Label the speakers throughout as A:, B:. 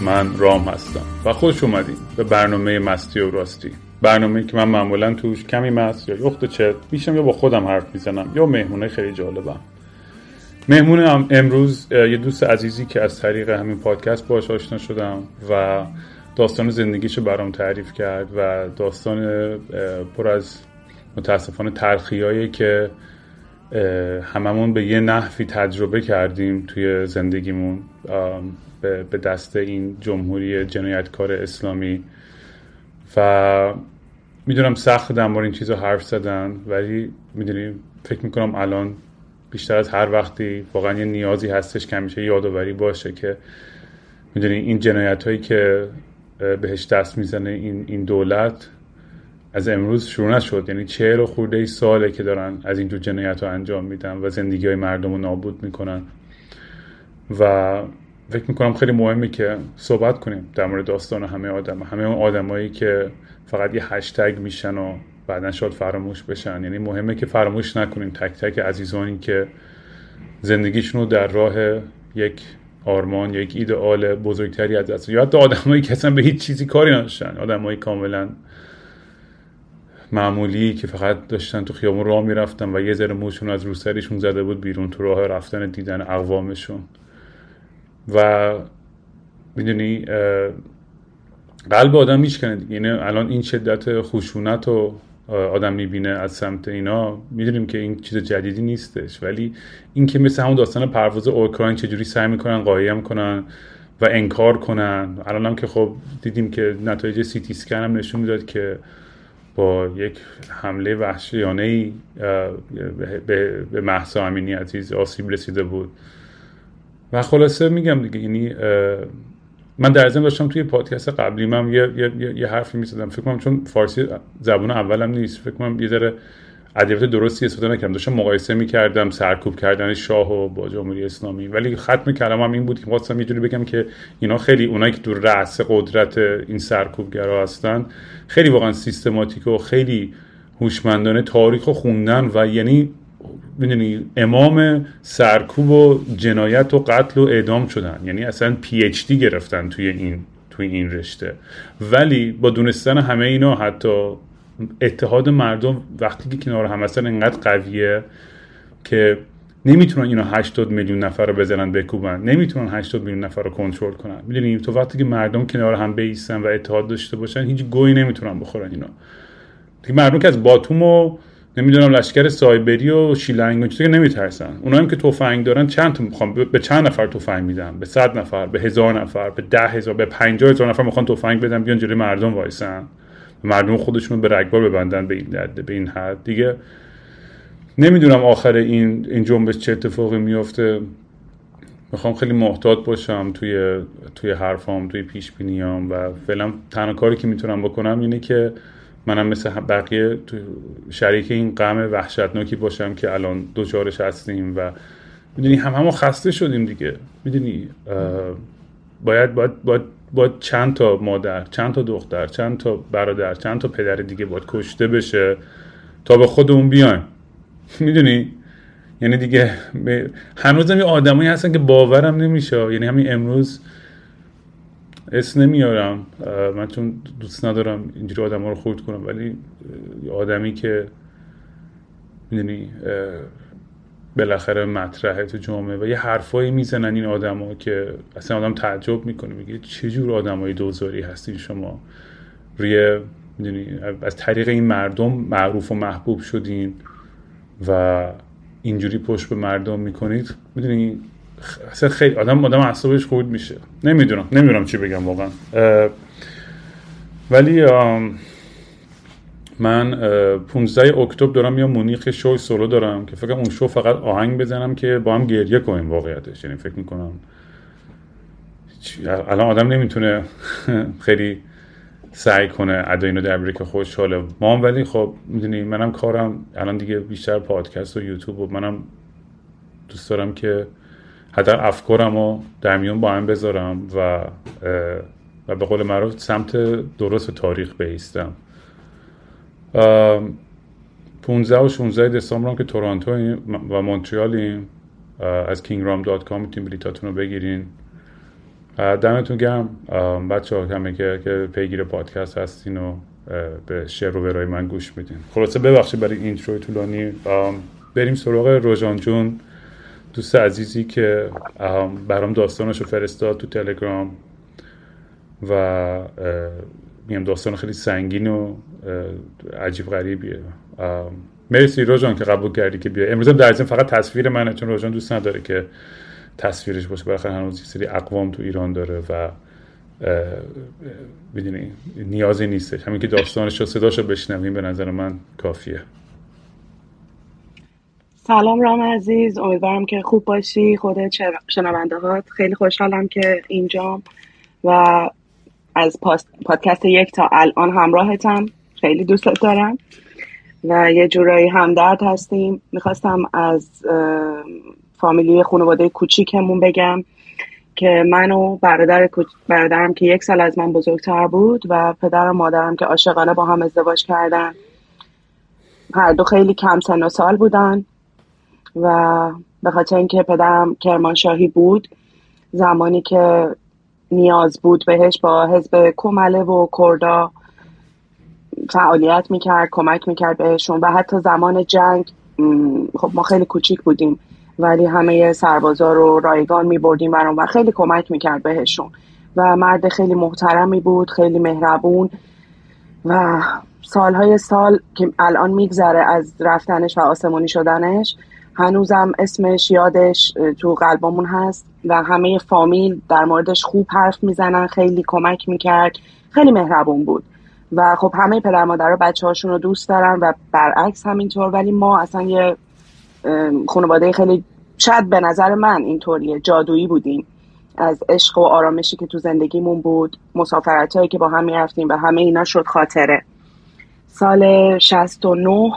A: من رام هستم و خوش اومدین به برنامه مستی و راستی. برنامه که من معمولا توش کمی مست یا یخت چت میشم یا با خودم حرف می‌زنم یا مهمونه خیلی جالبم مهمون امروز یه دوست عزیزی که از طریق همین پادکست باش آشنا شدم و داستان زندگیشو برام تعریف کرد و داستان پر از متاسفانه تلخیایی که هممون به یه نحوی تجربه کردیم توی زندگیمون. به دست این جمهوری جنایتکار اسلامی. و می‌دونم سخت در مورد این چیزا حرف زدن ولی می‌دونیم فکر می‌کنم الان بیشتر از هر وقتی واقعا یه نیازی هستش که همیشه یادآوری باشه که می‌دونی این جنایت هایی که بهش دست می‌زنه این, این دولت از امروز شروع نشد. یعنی چهل و خورده ای ساله که دارن از این جنایت ها انجام میدن و زندگی های مردم رو نابود می‌کنن. و فکر می‌کنم خیلی مهمه که صحبت کنیم در مورد داستان همه آدم. همه اون آدمایی که فقط یه هشتگ میشن و بعدا شاید فراموش بشن. یعنی مهمه که فراموش نکنیم. تک تک عزیزانی که زندگیشون رو در راه یک آرمان یک ایدئال بزرگتری از دست یا حتی آدمایی که اصلا به هیچ چیزی کاری نداشتن. آدمایی کاملا معمولی که فقط داشتن تو خیابون راه می‌رفتن و یه ذره موشون از روسریشون زده بود بیرون تو راه رفتن دیدن اقوامشون. و می‌دونی قلب آدم میشکنه یعنی الان این شدت خشونت و آدم می‌بینه از سمت اینا می‌دونیم که این چیز جدیدی نیستش. ولی این که مثل همون داستان پرواز اوکراین چجوری سعی می‌کنن قایم کنن و انکار کنن. الان هم که خب دیدیم که نتایج سی تی هم نشون می‌داد که با یک حمله وحشیانه ای به, به محسا امینی عزیز آسیب رسیده بود. و خلاصه میگم دیگه یعنی من در ضمن داشتم توی پادکست قبلی من یه, یه،, یه حرفی می‌زدم. فکر کنم چون فارسی زبون اولم نیست. فکر کنم یه ذره ادبیات درستی استفاده نکردم. داشتم مقایسه می‌کردم سرکوب کردن شاه و با جمهوری اسلامی. ولی ختم کلامم این بود که خواستم یه بگم که اینا خیلی اونایی که تو رأس قدرت این سرکوبگرا هستن خیلی واقعا سیستماتیک و خیلی هوشمندانه تاریخ خوندن و یعنی می‌دونی امام سرکوب و جنایت و قتل و اعدام شدن. یعنی اصلا پی اچ دی گرفتن توی این توی این رشته. ولی با دونستن همه اینا حتی اتحاد مردم وقتی که کنار هم هستن انقدر قویه که نمی‌تونن اینا 80 میلیون نفر رو بزنن بکوبن. نمی‌تونن 80 میلیون نفر رو کنترل کنن. می‌دونی تو وقتی که مردم کنار هم بیستن و اتحاد داشته باشن هیچ گویی نمی‌تونن بخورن اینا. مردم که از باتوم و نمی‌دونم لشکر سایبری و شیلنگ و چیزی نمیترسن. اونا هم که تفنگ دارن چند تا می‌خوام به چند نفر تفنگ میدن؟ به صد نفر به هزار نفر به ده هزار به پنجاه هزار نفر می‌خوان تفنگ بدن بیان جلوی مردم وایسن. مردم خودشون به رگبار ببندن به این به این حد. دیگه نمی‌دونم آخر این این جنبش چه اتفاقی میفته می‌خوام خیلی محتاط باشم توی توی حرفام توی پیش بینیام و فعلا تنها کاری که می‌تونم بکنم اینه که منم مثل بقیه شریک این غم وحشتناکی باشم که الان دوچارش هستیم و می‌دونی هم همه خسته شدیم دیگه. می‌دونی؟ باید باید باید باید چند تا مادر چند تا دختر چند تا برادر چند تا پدر دیگه باید کشته بشه تا به خودمون بیایم. می‌دونی؟ یعنی دیگه هنوزم یه آدمایی هستن که باورم نمیشه. یعنی همین امروز اسم نمیارم. من چون دوست ندارم اینجوری آدم ها رو خورد کنم ولی آدمی که می‌دونی بالاخره مطرحه تو جامعه و یه حرفایی می‌زنن این آدما که اصلا آدم تعجب می‌کنه. میگه چه جور آدمای دوزاری هستین شما؟ روی از طریق این مردم معروف و محبوب شدین و اینجوری پشت به مردم می‌کنید. می‌دونی اصلا خیلی آدم آدم اعصابش خورد میشه. نمی‌دونم نمی‌دونم چی بگم واقعا. ولی من 15 اکتبر دارم یا مونیخ شو سولو دارم که فکر اون شو فقط آهنگ بزنم که با هم گریه کنیم واقعیتش. یعنی فکر می‌کنم الان آدم نمی‌تونه خیلی سعی کنه ادا اینو در که خوشحاله ما هم ولی خب می‌دونی منم کارم الان دیگه بیشتر پادکست و یوتیوب و منم دوست دارم که حتی افکارم رو در میون با هم بذارم و و به قول معروف سمت درست تاریخ بیستم. 15 و 16 دسامبر که تورانتو و مونتریالیم از kingram.com می‌تونین بلیتاتون رو بگیرین. دمتون گرم. بچه ها همه که, که پیگیر پادکست هستین و به شعر و برای من گوش میدین. خلاصه ببخشید برای اینترو طولانی. بریم سراغ روژان جون. دوست عزیزی که برام داستانش رو فرستاد تو تلگرام و میگم داستان خیلی سنگین و عجیب غریبیه. مرسی روژان که قبول کردی که بیا امروز در فقط تصویر منه چون روژان دوست نداره که تصویرش باشه. بالاخره هنوز سری اقوام تو ایران داره و می‌دونی نیازی نیستش. همین که داستانش رو صداشو بشنویم به نظر من کافیه.
B: سلام رام عزیز امیدوارم که خوب باشی. خودت شنونده هات خیلی خوشحالم که اینجام و از پادکست یک تا الان همراهتم. خیلی دوستت دارم و یه جورایی همدرد هستیم. می‌خواستم از فامیلی خانواده کوچیکمون بگم که من و برادر برادرم که یک سال از من بزرگتر بود و پدر و مادرم که عاشقانه با هم ازدواج کردن. هر دو خیلی کم سن و سال بودن. و به خاطر اینکه پدرم کرمانشاهی بود زمانی که نیاز بود بهش با حزب کمله و کردا فعالیت می‌کرد کمک می‌کرد بهشون و حتی زمان جنگ خب ما خیلی کوچیک بودیم ولی همه سربازا رو رایگان می بردیم برام و خیلی کمک می‌کرد بهشون و مرد خیلی محترمی بود خیلی مهربون و سالهای سال که الان میگذره از رفتنش و آسمانی شدنش هنوزم اسمش یادش تو قلبمون هست و همه فامیل در موردش خوب حرف می‌زنن خیلی کمک می‌کرد خیلی مهربون بود. و خب همه پدر مادر بچه هاشون رو دوست دارن و برعکس همینطور ولی ما اصلا یه خانواده خیلی شاید به نظر من اینطوریه جادویی بودیم. از عشق و آرامشی که تو زندگیمون بود مسافرت هایی که با هم می‌رفتیم و همه اینا شد خاطره. سال 69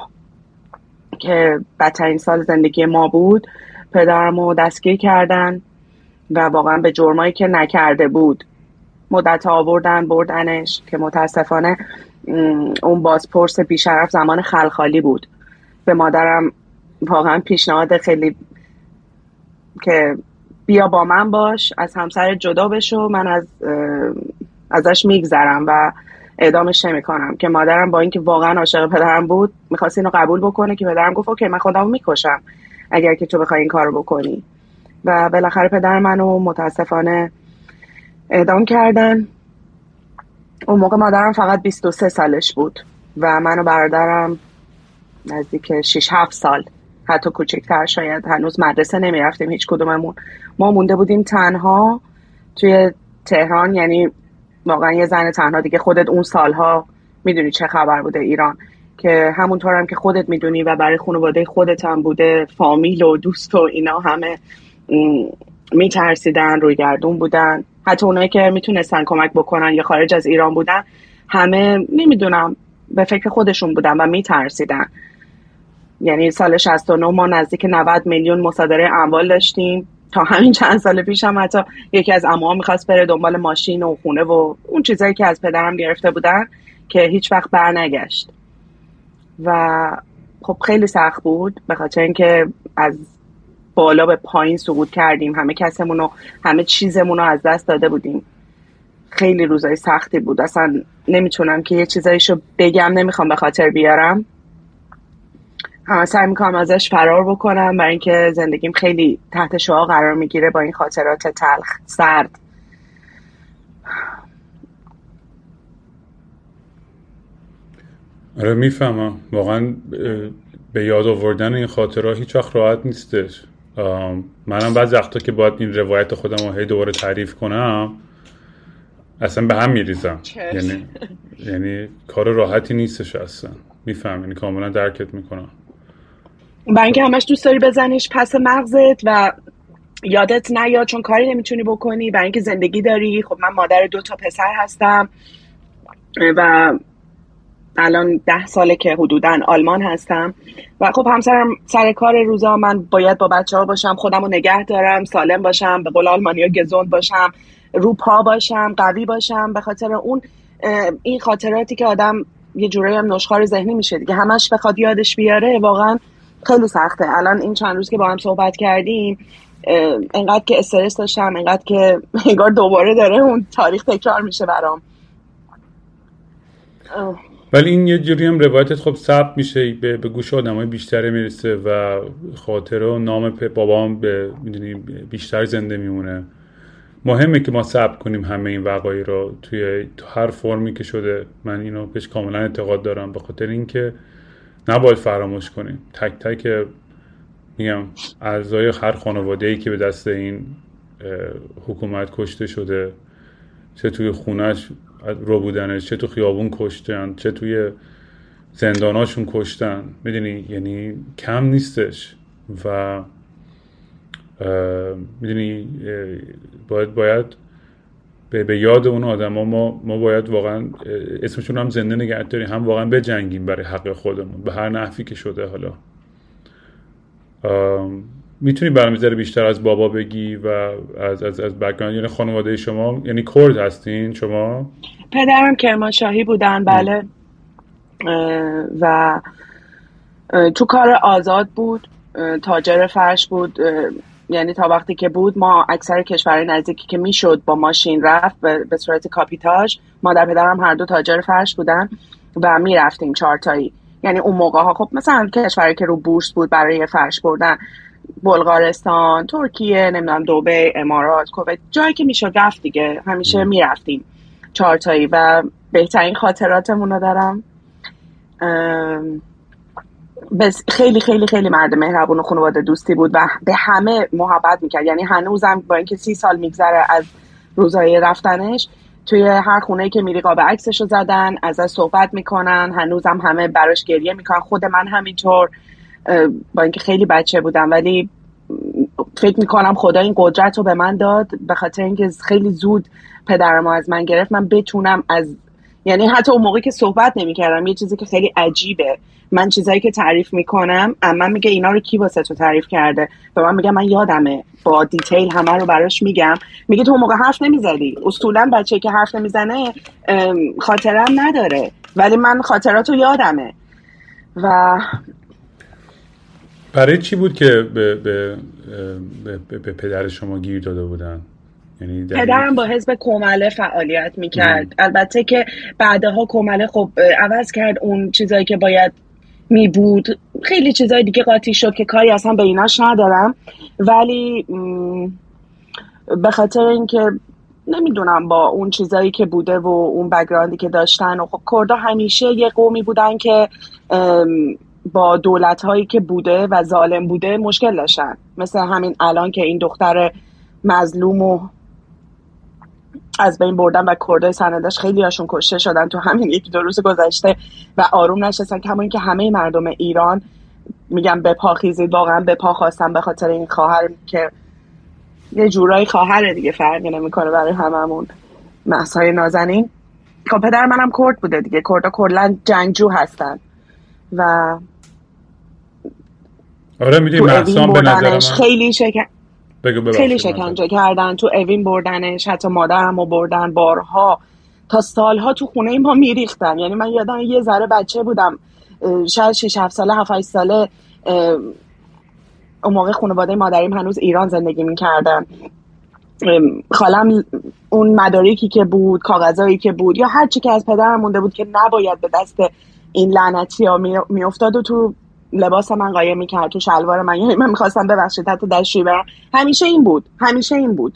B: که بدترین سال زندگی ما بود پدرم رو دستگیر کردن و واقعا به جرمایی که نکرده بود. مدت آوردن بردنش که متاسفانه اون بازپرس بیشرف زمان خلخالی بود. به مادرم واقعا پیشنهاد خیلی که بیا با من باش از همسر جدا بشو من از ازش میگذرم و اعدامش نمی‌کنم. که مادرم با اینکه واقعا عاشق پدرم بود می‌خواست اینو قبول بکنه که پدرم گفت اوکی من خودمو می‌کشم اگر که تو بخوای این کارو بکنی. و بالاخره پدر منو متاسفانه اعدام کردن. اون موقع مادرم فقط 23 سالش بود و من و برادرم نزدیک 6 7 سال حتی کوچکتر شاید. هنوز مدرسه نمی‌رفتیم هیچ کدوممون. ما مونده بودیم تنها توی تهران یعنی واقعا یه زن تنها دیگه. خودت اون سالها می‌دونی چه خبر بوده ایران. که همونطور هم که خودت می‌دونی و برای خانواده خودت هم بوده فامیل و دوست و اینا همه میترسیدن روی گردون بودن. حتی اونایی که می‌تونستن کمک بکنن یا خارج از ایران بودن همه نمی‌دونم به فکر خودشون بودن و میترسیدن. یعنی سال 69 ما نزدیک 90 میلیون مصادره اموال داشتیم. تا همین چند سال پیش هم حتی یکی از اموها می‌خواست بره دنبال ماشین و خونه و اون چیزایی که از پدرم گرفته بودن که هیچ وقت برنگشت. و خب خیلی سخت بود به خاطر اینکه از بالا به پایین سقوط کردیم. همه کسمون رو همه چیزمون رو از دست داده بودیم. خیلی روزای سختی بود. اصلا نمی‌تونم که یه چیزایشو بگم نمی‌خوام به خاطر بیارم. سعی می‌کنم ازش فرار بکنم برای اینکه زندگیم خیلی تحت شعا قرار می‌گیره با این خاطرات تلخ سرد.
A: آره می‌فهمم. واقعا به یاد آوردن این خاطرها هیچ وقت راحت نیستش. منم بعض وقتا که باید این روایت خودم رو هی دوباره تعریف کنم اصلا به هم میریزم. یعنی یعنی کار راحتی نیستش اصلا. میفهم یعنی کاملا درکت می‌کنم.
B: برای اینکه همش دوست داری بزنیش پس مغزت و یادت نیاد چون کاری نمی‌تونی بکنی برای اینکه زندگی داری. خب من مادر دو تا پسر هستم و الان ده ساله که حدودا آلمان هستم. و خب همسرم سر کار روزا من باید با بچه ها باشم خودم رو نگه دارم سالم باشم به قول آلمانی ها گزوند باشم رو پا باشم قوی باشم. به خاطر اون این خاطراتی که آدم یه جورایی هم نشخار ذهنی میشه دیگه. همش بخواد یادش بیاره واقعا خیلی سخته. الان این چند روز که با هم صحبت کردیم انقدر که استرس داشتم انقدر که انگار دوباره داره اون تاریخ تکرار میشه برام.
A: ولی این یه جوری هم روایتت خب ثبت میشه به, به گوش آدم های بیشتره می‌رسه و خاطره و نام بابام به بیشتر زنده میمونه. مهمه که ما ثبت کنیم همه این وقایع رو توی تو هر فرمی که شده. من اینو بهش کاملا اعتقاد دارم. به خاطر اینکه نباید فراموش کنیم. تک تک میگم اعضای هر خانواده ای که به دست این حکومت کشته شده چه توی خونش رو بودنش چه تو خیابون کشتن چه توی زنداناشون کشتن. می‌دونی؟ یعنی کم نیستش. و می‌دونی؟ باید باید به, به یاد اون آدم ها ما, ما باید واقعا اسمشون هم زنده نگه داریم. هم واقعا بجنگیم برای حق خودمون به هر نحوی که شده حالا. می‌تونی برام ذره بیشتر از بابا بگی و از از از بکگراند یعنی خانواده شما یعنی کرد هستین شما؟
B: پدرم کرمانشاهی بودن بله. و تو کار آزاد بود تاجر فرش بود یعنی تا وقتی که بود ما اکثر کشورهای نزدیکی که می‌شد با ماشین رفت به صورت کاپیتاژ مادر پدرم هر دو تاجر فرش بودن و می‌رفتیم چارتایی یعنی اون موقع ها خب مثلا کشوری که رو بورس بود برای فرش بردن بلغارستان ترکیه نمی‌دونم دوبه امارات کویت جایی که می‌شد رفت دیگه. همیشه می‌رفتیم چارتایی و بهترین خاطراتمون رو دارم. بس خیلی خیلی خیلی مرد مهربون و خانواده دوستی بود و به همه محبت می‌کرد. یعنی هنوزم با اینکه سی سال میگذره از روزای رفتنش توی هر خونه که میری قاب عکسش رو زدن ازش صحبت می‌کنن هنوزم همه براش گریه می‌کنن. خود من همینطور با اینکه خیلی بچه بودم ولی فکر می‌کنم خدا این قدرت رو به من داد. به خاطر اینکه خیلی زود پدرم از من گرفت من بتونم از یعنی حتی اون موقعی که صحبت نمی‌کردم یه چیزی که خیلی عجیبه. من چیزایی که تعریف می‌کنم اما میگه اینا رو کی واسه تو تعریف کرده؟ به من میگه من یادمه. با دیتیل همه رو براش میگم. میگه تو موقع حرف نمی‌زدی. اصولا بچه که حرف نمی‌زنه خاطرم نداره. ولی من خاطرات رو یادمه. و
A: برای چی بود که به, به, به, به پدر شما گیر داده بودن؟
B: یعنی پدرم با حزب کومله فعالیت می‌کرد. البته که بعدها کومله خب عوض کرد اون چیزایی که باید می بود. خیلی چیزای دیگه قاطی شد که کاری اصلا به ایناش ندارم. ولی به خاطر اینکه نمی‌دونم با اون چیزایی که بوده و اون بگراندی که داشتن و خب کردا همیشه یه قومی بودن که با دولت هایی که بوده و ظالم بوده مشکل داشتن. مثل همین الان که این دختر مظلوم و از بین بردن و کردای سندش خیلی هاشون کشته شدن تو همین یک دو روز گذشته و آروم نشستن کما که همه مردم ایران میگم به پا خیزید واقعا به پا خواستم به خاطر این خواهر که یه جورایی خواهر دیگه فرقی نمی‌کنه برای هممون. محسای نازنین. خب پدر منم کرد بوده دیگه. کردا کلا جنگجو هستن. و
A: آره می‌دونی محسان به نظر من
B: خیلی شکن خیلی شکنجه کردن تو اوین بردنش حتی مادرم رو بردن بارها. تا سالها تو خونه ما میریختن. یعنی من یادم یه ذره بچه بودم شاید 6 7 ساله 7 ساله اون موقع خانواده مادریم هنوز ایران زندگی می‌کردن. خالم اون مدارکی که بود کاغذایی که بود یا هر چی که از پدرم مونده بود که نباید به دست این لعنتی ها میافتاد و تو لباس من قایم می‌کرد تو شلوار من. یعنی من می‌خواستم ببخشید حتی دستشویی برم همیشه این بود همیشه این بود.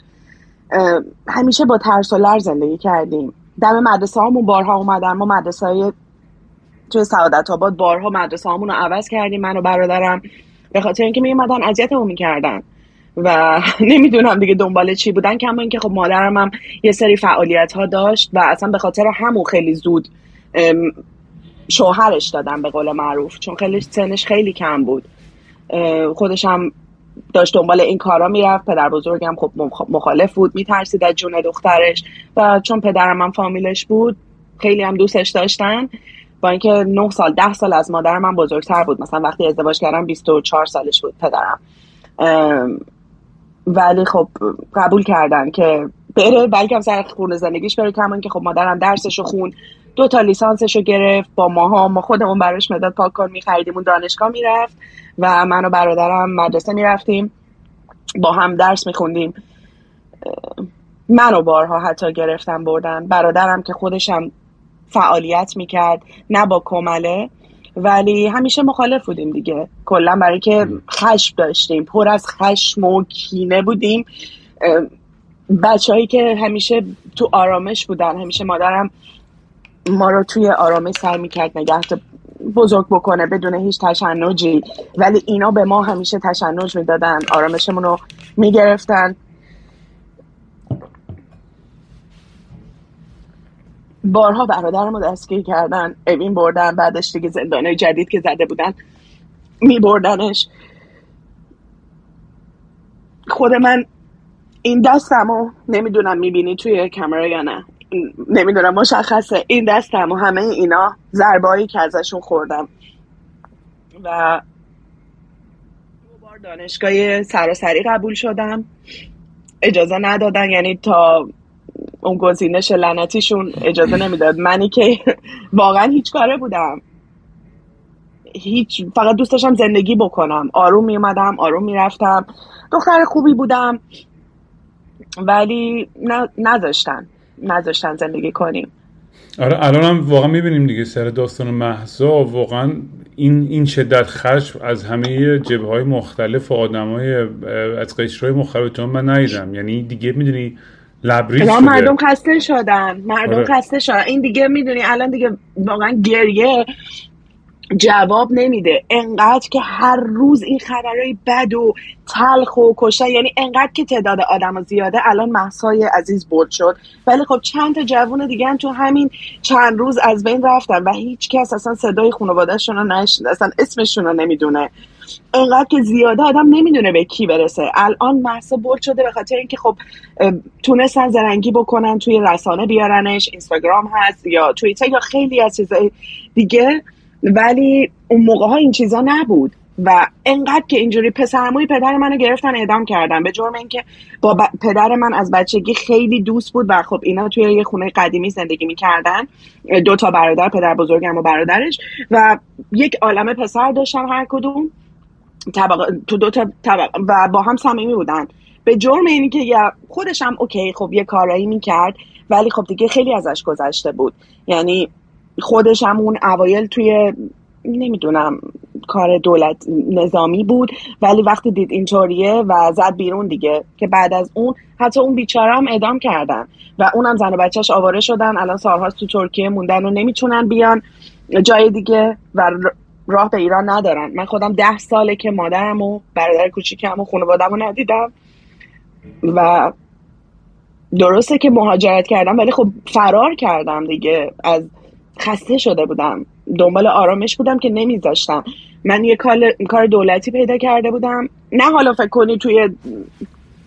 B: همیشه با ترس و لر زندگی کردیم. دم مدرسه هامون بارها اومدن. ما مدرسه های توی سعادت آباد بارها مدرسه هامون رو عوض کردیم من و برادرم. به خاطر اینکه می اومدن اذیتمون می‌کردن. و نمی‌دونم دیگه دنبال چی بودن. کما اینکه خب مادرم هم یه سری فعالیت ها داشت و اصلا به خاطر همون خیلی زود شوهرش دادم به قول معروف چون خیلی سنش خیلی کم بود. خودش هم داشت دنبال این کارا می‌رفت پدر بزرگم خب مخالف بود میترسید از جون دخترش و چون پدرم من فامیلش بود خیلی هم دوستش داشتن. با اینکه 9 سال 10 سال از مادر من بزرگتر بود. مثلا وقتی ازدواج کردم 24 سالش بود پدرم. ولی خب قبول کردن که بره بلکه هم سر خونه زندگیش بره کمان که خب مادرم درسشو خون. دو تا لیسانسشو گرفت با ماها ما خودمون براش مداد پاک کن میخریدیم اون دانشگاه می‌رفت و من و برادرم مدرسه می‌رفتیم با هم درس میخوندیم. منو بارها حتی گرفتم بردن. برادرم که خودشم فعالیت می‌کرد نه با کمله ولی همیشه مخالف بودیم دیگه. کلا برای که خشم داشتیم پر از خشم و کینه بودیم. بچههایی که همیشه تو آرامش بودن همیشه مادرم ما رو توی آرامش سر می‌کرد نگه بزرگ بکنه بدون هیچ تشنجی. ولی اینا به ما همیشه تشنج می‌دادن آرامشمون رو می‌گرفتن. بارها برادرم رو دستگیر کردن اوین بردن بعدش دیگه زندانه جدید که زده بودن میبردنش. خود من این دستم رو نمی‌دونم می‌بینی توی کامرا یا نه. نمی‌دونم مشخصه. این دستم و همه اینا ضربایی که ازشون خوردم. و بار دانشگاه سراسری قبول شدم. اجازه ندادن یعنی تا اون گزینش لعنتیشون اجازه نمی‌داد. منی که واقعا هیچ کاره بودم. هیچ فقط دوست داشتم زندگی بکنم. آروم میومدم آروم می‌رفتم. دختر خوبی بودم ولی نذاشتن. نذاشتن زندگی کنیم.
A: آره الان هم واقعا می‌بینیم دیگه سر داستان محضا واقعا این این شدت خشم از همه جبه های مختلف و آدم های از قشرهای مختلف من ندیدم. یعنی دیگه می‌دونی لبریز شده.
B: مردم خسته شدن. مردم آره. خسته شدن. این دیگه می‌دونی الان دیگه واقعا گریه. جواب نمیده. انقدر که هر روز این خبرهای بد و تلخ و کشتن یعنی انقدر که تعداد آدم زیاده الان محسای عزیز برد شد. ولی خب چند تا جوون دیگه هم تو همین چند روز از بین رفتن و هیچ کس اصلا صدای خانوادهشون رو نشد اصلا اسمشون رو نمی‌دونه. انقدر که زیاده آدم نمی‌دونه به کی برسه. الان محسا برد شده به خاطر اینکه خب تونستن زرنگی بکنن توی رسانه بیارنش اینستاگرام هست یا توییتر یا خیلی از چیزای دیگه. ولی اون موقع ها این چیزا نبود. و انقدر که اینجوری پسرموی پدر منو گرفتن اعدام کردن. به جرم اینکه با پدر من از بچگی خیلی دوست بود و خب اینا توی یه خونه قدیمی زندگی می‌کردن. دو تا برادر پدر بزرگم و برادرش. و یک عالم پسر داشتم هر کدوم. طبق... تو دو تا طبق... و با هم صمیمی بودن. به جرم اینی که خودش هم اوکی خب یه کارایی می‌کرد ولی خب دیگه خیلی ازش گذشته بود. یعنی خودش هم اون اوایل توی نمی‌دونم کار دولت نظامی بود ولی وقتی دید اینطوریه و زد بیرون دیگه که بعد از اون حتی اون بیچاره هم اعدام کردن و اونم زن و بچهش آواره شدن. الان سالهاست تو ترکیه موندن و نمی‌تونن بیان جای دیگه و راه به ایران ندارن. من خودم ده ساله که مادرم و برادر کوچیکم و خانوادم رو ندیدم و درسته که مهاجرت کردم ولی خب فرار کردم دیگه از خسته شده بودم. دنبال آرامش بودم که نمیذاشتم. من یه کار دولتی پیدا کرده بودم. نه حالا فکر کنی توی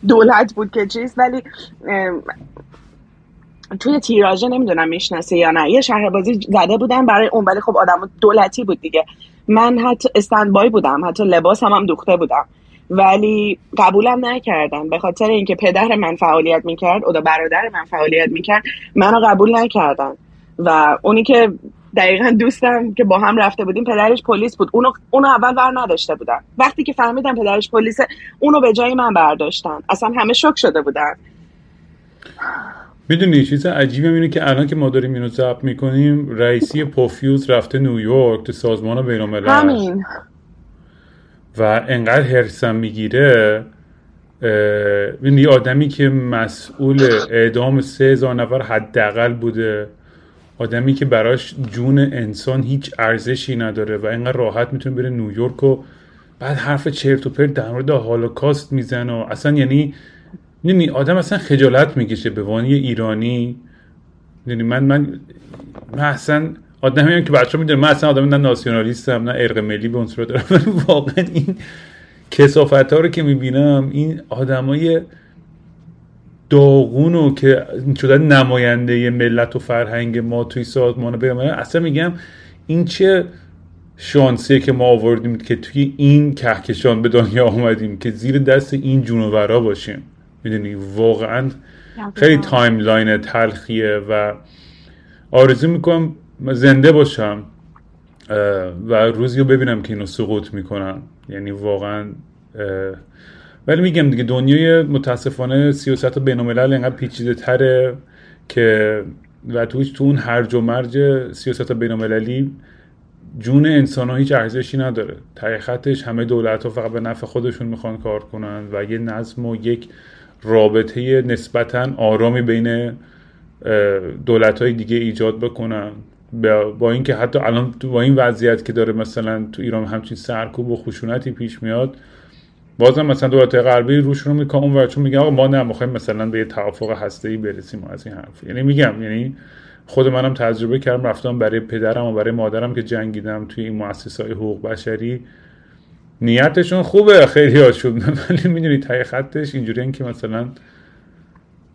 B: دولت بود که چیز ولی توی تیراژه نمی‌دونم می‌شناسه یا نه. یه شهر بازی زده بودم برای اون ولی خب آدم دولتی بود دیگه. من حتی استندبای بودم حتی لباس هم, هم دوخته بودم. ولی قبولم نکردن. به خاطر اینکه پدر من فعالیت می‌کرد و برادر من فعالیت می‌کرد منو قبول نکردن. و اونی که دقیقا دوستم که با هم رفته بودیم پدرش پلیس بود. اونو, اونو اول بر نداشته بودن. وقتی که فهمیدم پدرش پلیس اونو به جای من برداشتن. اصلا همه شک شده بودن.
A: می‌دونی چیز عجیبه؟ اینه که الان که ما داریم اینو ضبط می‌کنیم رئیسی پوفیوز رفته نیویورک تو سازمان بین
B: همین.
A: و انقدر هرسم می‌گیره یه آدمی که مسئول اعدام سه هزار نفر حداقل بوده. آدمی که براش جون انسان هیچ ارزشی نداره و اینقدر راحت می‌تونه بره نیویورک و بعد حرف چرت و پرت در مورد هولوکاست می‌زنه و اصلا یعنی یعنی آدم اصلا خجالت می‌کشه به وانی ایرانی. یعنی من من من اصلا آدمی هم که بچه می‌دونه من اصلا آدم نه ناسیونالیستم نه ارق ملی به اون دارم. واقعا این کسافت ها رو که می‌بینم این آدمای داغون که شدن نماینده ملت و فرهنگ ما توی سازمان بگم اصلا میگم این چه شانسیه که ما آوردیم که توی این کهکشان به دنیا آمدیم که زیر دست این جونورا باشیم. می‌دونی؟ واقعا خیلی timeline تلخیه و آرزو می‌کنم زنده باشم و روزی رو ببینم که اینو سقوط می‌کنن یعنی واقعا ولی میگم دیگه دنیای متاسفانه سیاست بین الملل اینقدر پیچیده تره که و توش تو اون هرج و مرج سیاست بین المللی جون انسان ها هیچ ارزشی نداره. ته خطش همه دولت ها فقط به نفع خودشون می‌خوان کار کنن و یه نظم و یک رابطه نسبتا آرامی بین دولت های دیگه ایجاد بکنن. با اینکه حتی الان با این وضعیت که داره مثلا تو ایران همچین سرکوب و خشونتی پیش میاد بازم مثلا دولت غربی روش رو می‌کنه اون چون میگن آقا ما نه می‌خوایم مثلا به یه توافق هسته ای برسیم از این حرف. یعنی میگم یعنی خود منم تجربه کردم رفتم برای پدرم و برای مادرم که جنگیدم توی این مؤسسات حقوق بشری. نیتشون خوبه خیلی هاشون. ولی می‌دونی تای خطش اینجوری که مثلا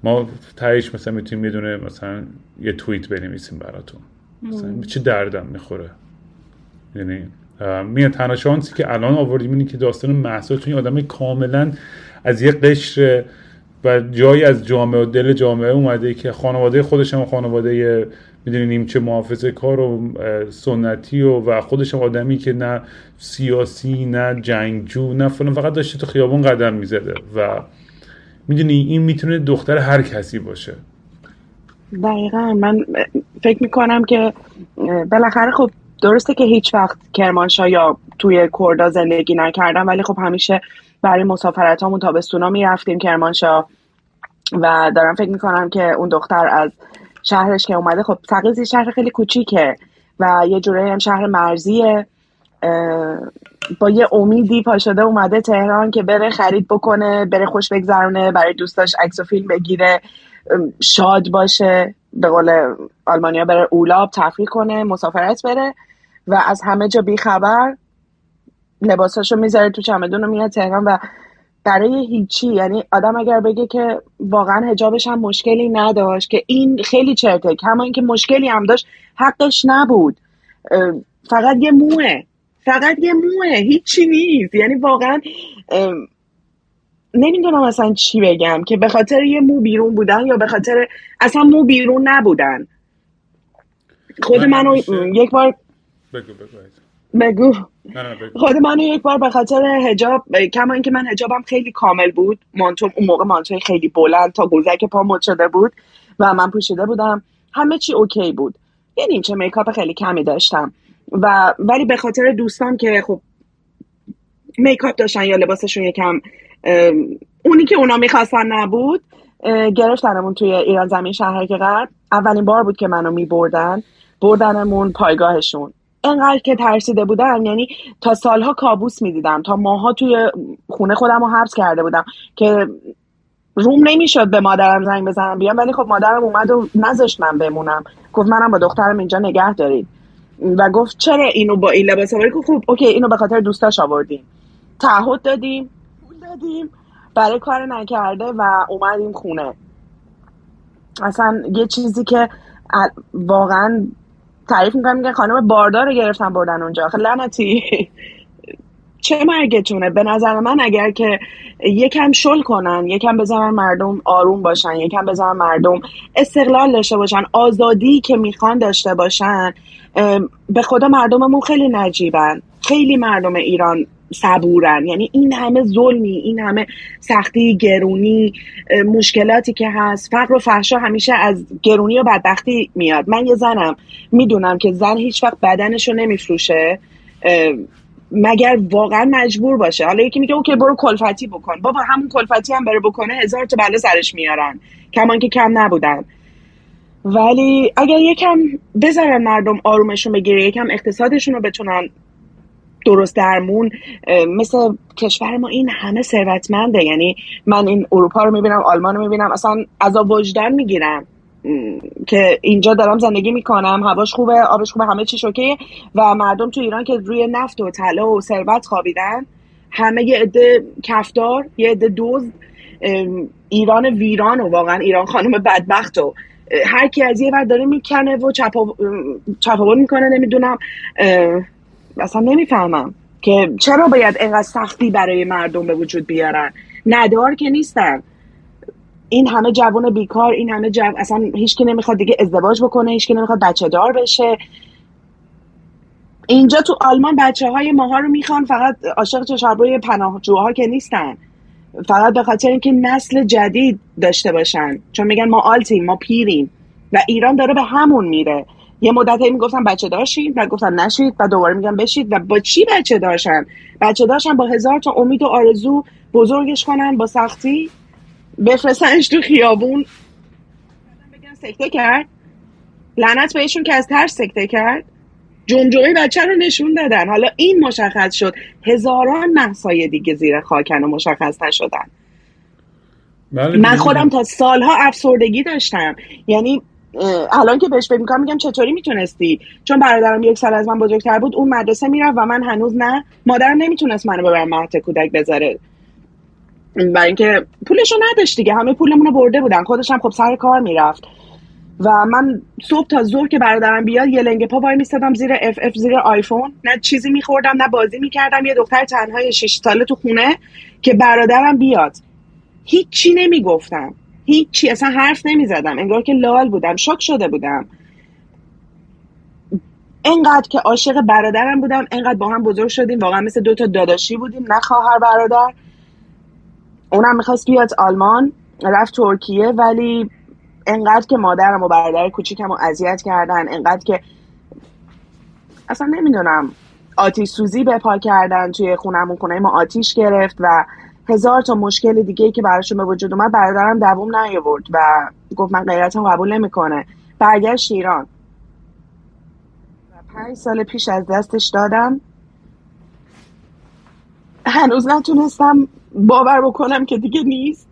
A: ما تایش مثلا می‌تونیم می‌دونه مثلا یه توییت بنویسیم براتون. مثلا چه دردم می‌خوره. یعنی میاد تنها شانسی که الان آوردیم اینه که داستان محسا چون آدم کاملا از یه قشر و جایی از جامعه و دل جامعه اومده که خانواده خودش هم خانواده می‌دونیم چه محافظه کار و سنتی و و خودش هم آدمی که نه سیاسی نه جنگجو نه فلان فقط داشته تو خیابون قدم می‌زده و می‌دونی این می‌تونه دختر هر کسی باشه.
B: دقیقا. من فکر می‌کنم که بالاخره خب درسته که هیچ وقت کرمانشاه یا توی کردا زندگی نکردم ولی خب همیشه برای مسافرت همون تابستونا می‌رفتیم کرمانشاه. و دارم فکر می‌کنم که اون دختر از شهرش که اومده خب تقیزی شهر خیلی کوچیکه و یه جوره هم شهر مرزیه. با یه امیدی پا شده اومده تهران که بره خرید بکنه بره خوش بگذرونه برای دوستاش عکس و فیلم بگیره شاد باشه. به قول آلمانیا بره اولاب تفریح کنه مسافرت بره و از همه جا بیخبر لباساشو می‌ذاره تو چمدون و میاد تهران و برای هیچی. یعنی آدم اگر بگه که واقعا هجابش هم مشکلی نداشت که این خیلی چرته کما اینکه مشکلی هم داشت حقش نبود. فقط یه موه. فقط یه موه. هیچی نیست. یعنی واقعا نمی‌دونم اصلا چی بگم که به خاطر یه مو بیرون بودن یا به خاطر اصلا مو بیرون نبودن. خود منو یک بار
A: بگو بگو
B: بگو. خود منو یک بار به خاطر هجاب کما اینکه من هجابم خیلی کامل بود. مانتو اون موقع مانتوی خیلی بلند تا گوزک پا مد شده بود و من پوشیده بودم. همه چی اوکی بود. یه نیمچه میکاپ خیلی کمی داشتم. و ولی به خاطر دوستان که خب میکاپ داشتن یا لباسشون یکم اونی که اونا می‌خواستن نبود گرفتنمون توی ایران زمین شهر که غرب اولین بار بود که منو میبردن. بردنمون پایگاهشون. انقدر که ترسیده بودم یعنی تا سالها کابوس می‌دیدم. تا ماها توی خونه خودم رو حبس کرده بودم که روم نمی‌شد به مادرم زنگ بزنم بیام. ولی خب مادرم اومد و نذاشت من بمونم. گفت منم با دخترم اینجا نگه دارید. و گفت چرا اینو با این لباس آوردی خب اوکی اینو به خاطر دوستاش آوردیم. تعهد دادیم. دادیم برای کار نکرده و اومدیم خونه. اصلا یه چیزی که واقعا تعریف می‌کنم میگن خانم باردار رو گرفتن بردن اونجا. لعنتی. چه مرگتونه؟ به نظر من اگر که یکم شل کنن یکم بذارن مردم آروم باشن یکم بذارن مردم استقلال داشته باشن آزادی که می‌خوان داشته باشن به خدا مردممون خیلی نجیبن. خیلی مردم ایران صبورن. یعنی این همه ظلمی این همه سختی گرونی مشکلاتی که هست فقر و فحشا همیشه از گرونی و بدبختی میاد. من یه زنم می‌دونم که زن هیچ وقت بدنش رو نمیفروشه مگر واقعا مجبور باشه. حالا یکی میگه اوکی برو کلفتی بکن. بابا همون کلفتی هم بره بکنه هزار تا بله سرش میارن. کمان که کم نبودن. ولی اگر یکم بذارن مردم آرومشون بگیره یکم اقتصادشون رو بتونن درست درمون مثل کشور ما این همه ثروتمنده. یعنی من این اروپا رو می‌بینم آلمان رو می‌بینم اصلا از وجدان می‌گیرم. که اینجا دارم زندگی می‌کنم هواش خوبه آبش خوبه همه چی اوکیه. و مردم تو ایران که روی نفت و طلا و ثروت خوابیدن همه یه عده کفدار یه عده دوز ایران ویران و واقعا ایران خانم بدبخت و هر کی از یه ور داره می‌کنه و چپا می‌کنه نمی‌دونم اصلا نمی‌فهمم که چرا باید اینقدر سختی برای مردم به وجود بیارن. ندار که نیستن. این همه جوان بیکار این همه جو... اصلا هیچکی نمی‌خواد دیگه ازدواج بکنه هیچکی نمی‌خواد بچه دار بشه. اینجا تو آلمان بچه های ماها رو می‌خوان فقط عاشق چشاربوی پناهجوها که نیستن. فقط به خاطر اینکه نسل جدید داشته باشن. چون میگن ما آلتیم ما پیریم و ایران داره به همون میره. یه مدت می‌گفتن بچه داشتید و گفتن نشید و دوباره میگن بشید. و با چی بچه داشتن؟ بچه داشتن با هزار تا امید و آرزو بزرگش کنن با سختی بفرستنش تو خیابون. بگن سکته کرد. لعنت بهشون که از ترس سکته کرد. جمجمه بچه رو نشون دادن. حالا این مشخص شد. هزاران محصای دیگه زیر خاکن و مشخص نشدن. بله من خودم تا سالها افسردگی داشتم. یعنی الان که بهش می‌کنم میگم چطوری می‌تونستی؟ چون برادرم یک سال از من بزرگتر بود اون مدرسه می‌رفت و من هنوز نه. مادرم نمی‌تونست منو ببرم مهد کودک بذاره. و اینکه پولشو نداشت دیگه همه پولمون رو برده بودن. خودش هم خب سر کار می‌رفت. و من صبح تا ظهر که برادرم بیاد یه لنگ پا وای میستادم زیر اف اف زیر آیفون. نه چیزی میخوردم نه بازی می‌کردم. یه دختر تنهای 6 ساله تو خونه که برادرم بیاد. هیچی نمی‌گفتم. هیچی اصلا حرف نمی‌زدم انگار که لال بودم شک شده بودم. انقدر که عاشق برادرم بودم انقدر با هم بزرگ شدیم واقعا مثل دو تا داداشی بودیم نه خواهر برادر. اونم می‌خواست بیاد آلمان رفت ترکیه ولی انقدر که مادرم و برادر کوچیکم رو اذیت کردن انقدر که اصلا نمی‌دونم آتیش سوزی بپا کردن توی خونمون خونه ما آتیش گرفت و هزار تا مشکل دیگه که براشون به وجود اومد برادرم دووم نیاورد و گفت من غیرتم قبول نمی‌کنه. برگشت ایران. پنج سال پیش از دستش دادم. هنوز نتونستم باور بکنم که دیگه نیست.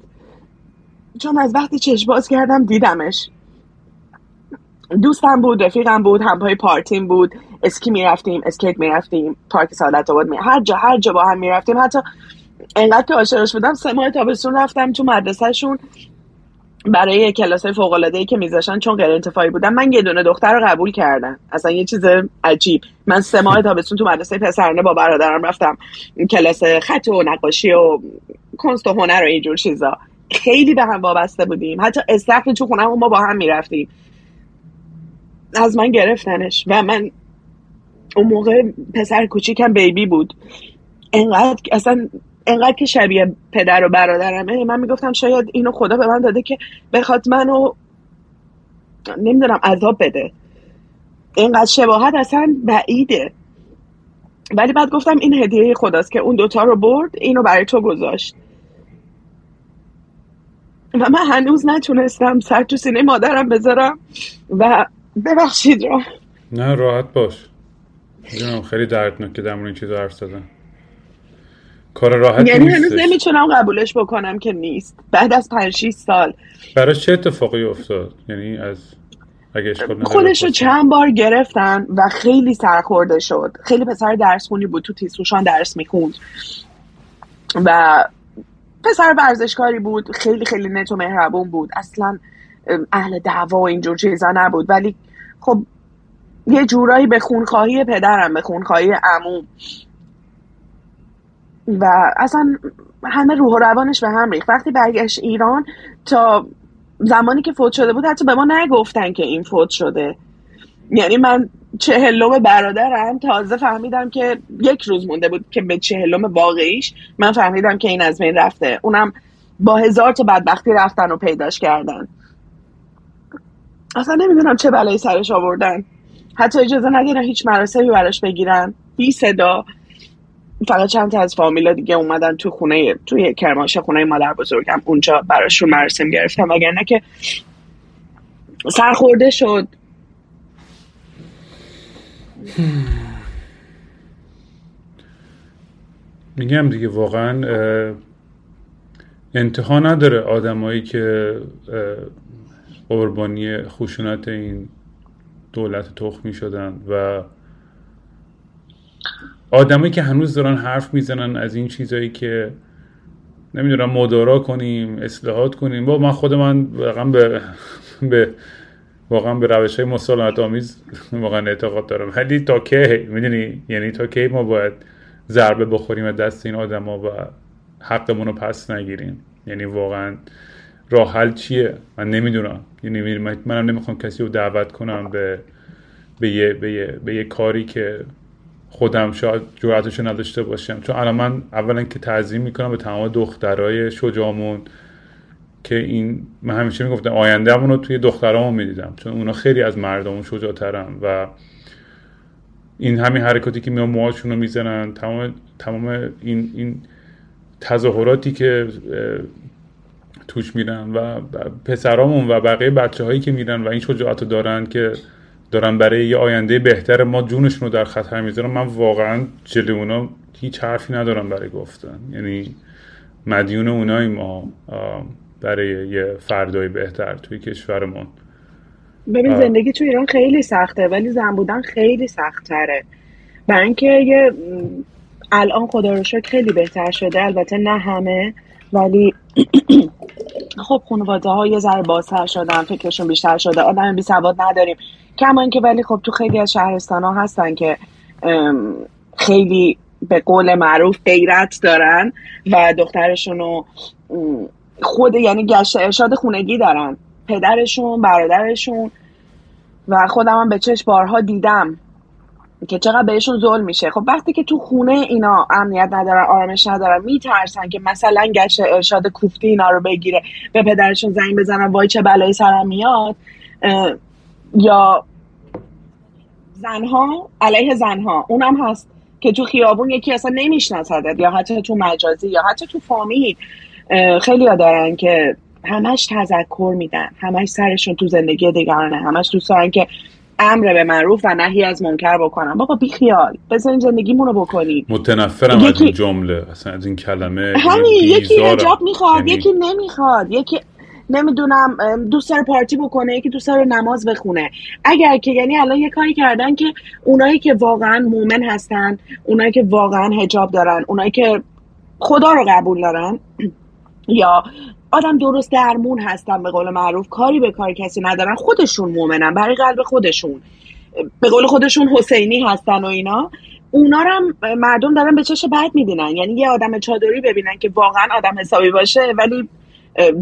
B: چون از وقتی چشم باز کردم دیدمش. دوستم بود رفیقم بود همپای پارتیم بود. اسکی می‌رفتیم اسکیت می‌رفتیم پارک سعادت آباد می هر جا هر جا با هم می‌رفتیم. حتی انقدر که عاشقش بودم سه ماه تابستون رفتم تو مدرسهشون. برای کلاس فوق العاده ای که میذاشن چون غیر انتفاعی بودم من یه دونه دختر رو قبول کردم. اصلا یه چیز عجیب. من سه ماه تابستون تو مدرسه پسرانه با برادرم رفتم. کلاس خط و نقاشی و کنست و هنر و اینجور چیزا. خیلی به هم وابسته بودیم. حتی استخر تو خونه ما با هم می‌رفتیم. از من گرفتنش. و من اون موقع پسر کوچیکم بیبی بود. انقدر اصلا انقدر که شبیه پدر و برادرمه. من می‌گفتم شاید اینو خدا به من داده که بخواد منو نمی‌دونم عذاب بده. اینقدر شباهت اصلا بعیده. ولی بعد گفتم این هدیه خداست که اون دوتا رو برد اینو برای تو گذاشت. و من هنوز نتونستم سر تو سینه مادرم بذارم و ببخشید را
A: نه راحت باش. خیلی دردناک که در این چیز حرف زدن کار راحت
B: یعنی هنوز نمی‌تونم قبولش بکنم که نیست. بعد از 5 سال.
A: برای چه اتفاقی افتاد؟ یعنی از اگه
B: خودش رو چند بار گرفتن و خیلی سرخورده شد. خیلی پسر درس خونی بود تو تیسروشان درس می‌خوند. و پسر ورزشکاری بود. خیلی خیلی نت و مهربون بود. اصلا اهل دعوا و اینجور چیزا نبود. ولی خب یه جورایی به خونخواهی پدرم به خونخواهی عموم. و اصلا همه روح و روانش به هم ریخت. وقتی برگشت ایران تا زمانی که فوت شده بود حتی به ما نگفتن که این فوت شده. یعنی من چهلم برادرم تازه فهمیدم که یک روز مونده بود که به چهلم واقعیش من فهمیدم که این از بین رفته. اونم با هزار تا بدبختی رفتن و پیداش کردن. اصلا نمی‌دونم چه بلایی سرش آوردن. حتی اجازه ندیدن هیچ مراسمی براش بگیرن. بی صدا. فقط چند تا از فامیلا دیگه اومدن تو خونه توی کرمانشاه خونه مادر بزرگم اونجا براشون مراسم گرفتم وگرنه که سرخورده شد.
A: میگم دیگه واقعا انتها نداره آدمایی که قربانی خشونت این دولت تخمی شدن و آدمایی که هنوز دارن حرف می‌زنن از این چیزایی که نمی‌دونم مدارا کنیم اصلاحات کنیم. با من خود من واقعا به به واقعا به روش های مسالمت آمیز واقعا اعتقاد دارم. ولی تا کی؟ می‌دونی؟ یعنی تا کی ما باید ضربه بخوریم دست این آدما و حقمون رو پس نگیریم؟ یعنی واقعا راه حل چیه؟ من نمی‌دونم. یعنی منم نمی‌خوام کسی رو دعوت کنم به به یه, به یه, به یه کاری که خودم شاید جرأتش نداشته باشم. چون الان من اولا که تعظیم می‌کنم به تمام دخترای شجامون که این من همیشه می‌گفتم آینده رو توی دخترامون می‌دیدم. چون اونا خیلی از مردمون شجاعترن و این همین حرکاتی که میان موهاشون رو می‌زنن تمام تمام این این تظاهراتی که توش میرن و پسرامون و بقیه بچه هایی که میرن و این شجاعت رو دارن که دارن برای یه آینده بهتر. ما جونشون رو در خطر می‌ذارن من واقعا جلو اونا هیچ حرفی ندارم برای گفتن. یعنی مدیون اونای ما برای یه فردای بهتر توی کشورمون.
B: ببین زندگی تو ایران خیلی سخته ولی زن بودن خیلی سختتره. برای اینکه یه الان خدا رو شکر خیلی بهتر شده. البته نه همه ولی خب خانواده ها یه ذره بازتر شدن فکرشون بیشتر شده. آدم بی سواد نداریم. کما اینکه ولی خب تو خیلی از شهرستان ها هستن که خیلی به قول معروف غیرت دارن و دخترشون رو خود یعنی گشت ارشاد خونگی دارن. پدرشون برادرشون. و خودم هم به چشم بارها دیدم که چقدر بهشون ظلم میشه. خب وقتی که تو خونه اینا امنیت ندارن آرامش ندارن میترسن که مثلا گشت ارشاد کوفتی اینا رو بگیره به پدرشون زنگ بزنن وای چه بلایی سرم میاد یا زنها علیه زنها اونم هست که تو خیابون یکی اصلا نمیشناسدت یا حتی تو مجازی یا حتی تو فامیل. خیلی ها دارن که همش تذکر میدن همش سرشون تو زندگی دیگرانه همش دوست دارن که امر به معروف و نهی از منکر بکنن. بابا بی خیال بذارین زندگیمونو بکنی
A: متنفرم یکی... از این جمله اصلا از این کلمه.
B: همین یکی حجاب می‌خواد یعنی... یکی نمی‌خواد یکی نمی‌دونم دوست داره پارتی بکنه یکی دوست داره نماز بخونه. اگر که یعنی الان یه کاری کردن که اونایی که واقعا مومن هستن اونایی که واقعا هجاب دارن اونایی که خدا رو قبول دارن یا آدم درست درمون هستن به قول معروف کاری به کار کسی ندارن خودشون مومنن برای قلب خودشون. به قول خودشون حسینی هستن و اینا. اونا هم مردم دارن به چش بد می‌بینن. یعنی یه آدم چادری ببینن که واقعا آدم حسابی باشه ولی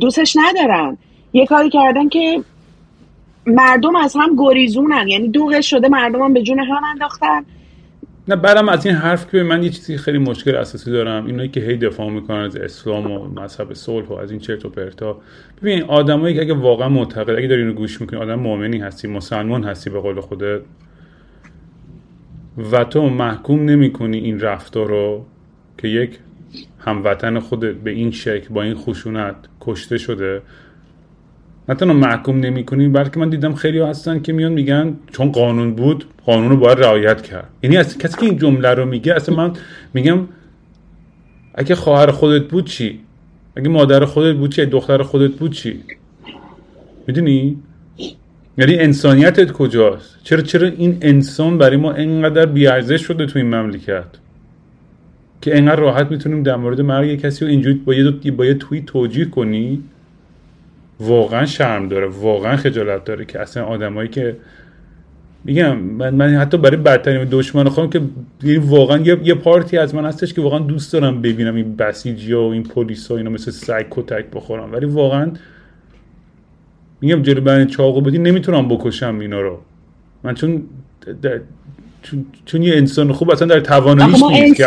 B: دوستش ندارن. یه کاری کردن که مردم از هم گریزونن. یعنی دوغش شده مردم هم به جون هم انداختن.
A: نه برم از این حرف که من یه چیزی خیلی مشکل اساسی دارم. اینایی که هی دفاع می‌کنن از اسلام و مذهب صلح و از این چرت و پرتا. ببین آدمایی که اگه واقعا معتقد اگه داری اینو گوش می‌کنی آدم مؤمنی هستی مسلمان هستی به قول خودت. و تو محکوم نمی‌کنی این رفتار رو که یک هموطن خودت به این شکل با این خشونت کشته شده. نه تنها محکوم نمی کنی بلکه من دیدم خیلی هستن که میان میگن چون قانون بود قانون رو باید رعایت کرد. یعنی از کسی که این جمله رو میگه اصلا من میگم اگه خواهر خودت بود چی؟ اگه مادر خودت بود چی؟ دختر خودت بود چی؟ می‌دونی؟ یعنی انسانیتت کجاست؟ چرا چرا این انسان برای ما انقدر بیارزش شده تو این مملکت؟ که انقدر راحت می‌تونیم در مورد مرگ کسی رو اینجوری با یه, با یه توییت توجیه کنی واقعا شرم داره واقعا خجالت داره که اصلا آدمایی که میگم من, من حتی برای بدترین دشمن خواهم که یعنی واقعا یه،, یه پارتی از من هستش که واقعا دوست دارم ببینم این بسیجی ها و این پلیس ها اینا مثل سگ کتک بخورم. ولی واقعا میگم جلو برای چاقو بدی نمی‌تونم بکشم اینا رو. من چون چون, چون یه انسان خوب اصلا در تواناییش
B: نیست که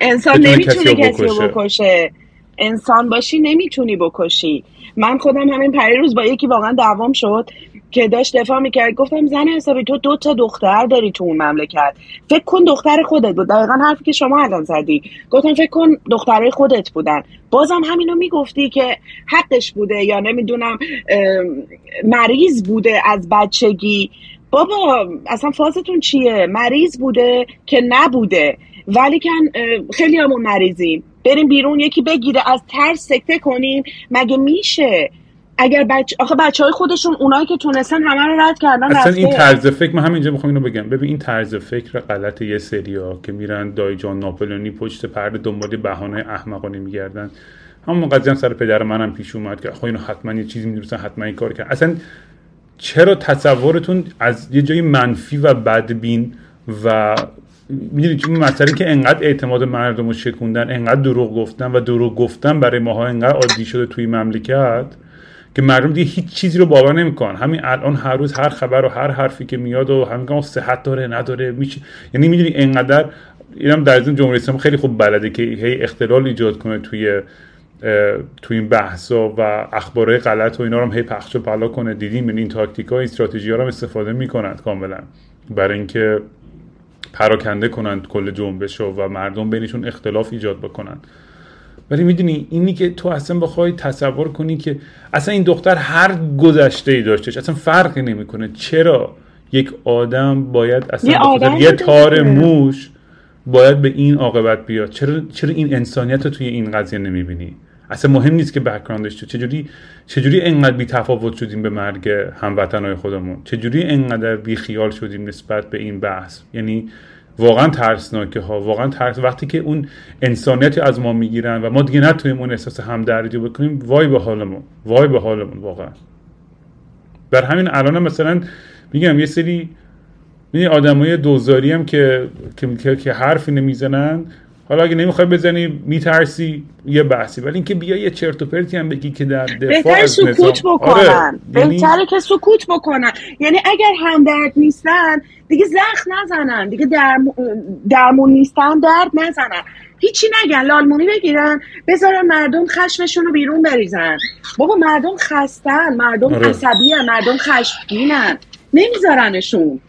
B: انسان نمی‌تونه کسی رو بکشه. انسان باشی نمی‌تونی بکشی. من خودم همین روز با یکی واقعا دوام شد که داشت دفاع می‌کرد. گفتم زن حسابی تو دو تا دختر داری تو اون مملکت. فکر کن دختر خودت بود. دقیقا حرفی که شما الان زدی. گفتم فکر کن دخترای خودت بودن. بازم همینو می‌گفتی که حقش بوده یا نمی‌دونم مریض بوده از بچگی. بابا اصلا فازتون چیه؟ مریض بوده که نبوده. ولی کن خیلی همون مریضیم. بریم بیرون یکی بگیره از ترس سکته کنیم. مگه میشه؟ اگر بچه آخه بچه های خودشون اونایی که تونستن همه رو رد کردن
A: اصلا این طرز فکر من همینجا می‌خوام اینو بگم. ببین این طرز فکر غلط یه سریا که میرن دایجان ناپلونی پشت پرده دنبال بهانه احمقانه میگردن همون قضیه هم سر پدر منم پیش اومد که خب اینو حتما یه چیزی می‌دونستن حتما این کار کرد. اصلا چرا تصورتون از یه جای منفی و بدبین و می‌دونید این مسئله که انقدر اعتماد مردم رو شکوندن انقدر دروغ گفتن و دروغ گفتن برای ماها انقدر عادی شده توی مملکت که مردم دیگه هیچ چیزی رو باور نمی‌کنن. همین الان هر روز هر خبر و هر حرفی که میاد و همین صحت داره نداره میشه یعنی می‌دونی انقدر اینم در این جمهوری اسلامی خیلی خوب بلده که هی اختلال ایجاد کنه توی توی این بحثا و اخبارهای غلط و اینا رو هم هی پخش و پلا کنه. دیدیم این تاکتیک ها استراتژی ها رو هم استفاده می‌کنند کاملا. برای اینکه پراکنده کنند کل جنبش و مردم بینشون اختلاف ایجاد بکنن. ولی می‌دونی اینی که تو اصلا بخوای تصور کنی که اصلا این دختر هر گذشته ای داشتش اصلا فرقی نمی‌کنه. چرا یک آدم باید اصلا
B: یه آدم
A: یه تار. موش باید به این عاقبت بیاد؟ چرا چرا این انسانیت رو توی این قضیه نمی‌بینی؟ اصلا مهم نیست که بک‌گراندش چیه. چجوری چجوری انقدر بی تفاوت شدیم به مرگ هموطنهای خودمون چجوری انقدر بی خیال شدیم نسبت به این بحث یعنی واقعا ترسناکه ها واقعا ترس وقتی که اون انسانیتی از ما می‌گیرن و ما دیگه نتونیم اون احساس همدردی بکنیم وای به حالمون وای به حالمون واقعا بر همین الان هم مثلا میگم یه سری می آدمای دوزاری هم که, که, که حرفی نمی‌زنن حالا اگه نمی‌خوای بزنی میترسی یه بحثی. ولی اینکه بیا یه چرت و پرتی هم بگی که در دفاع
B: بهتر سکوت
A: نظام
B: بکنن.
A: آره،
B: بهتره که سکوت بکنن. یعنی اگر همدرد نیستن دیگه زخم نزنن. دیگه درم... درمون نیستن درد نزنن. هیچی نگن. لالمونی بگیرن بذارن مردم خشمشون رو بیرون بریزن. بابا مردم خستن. مردم
A: آره.
B: عصبی مردم خشمگینن. نمیذارنشون.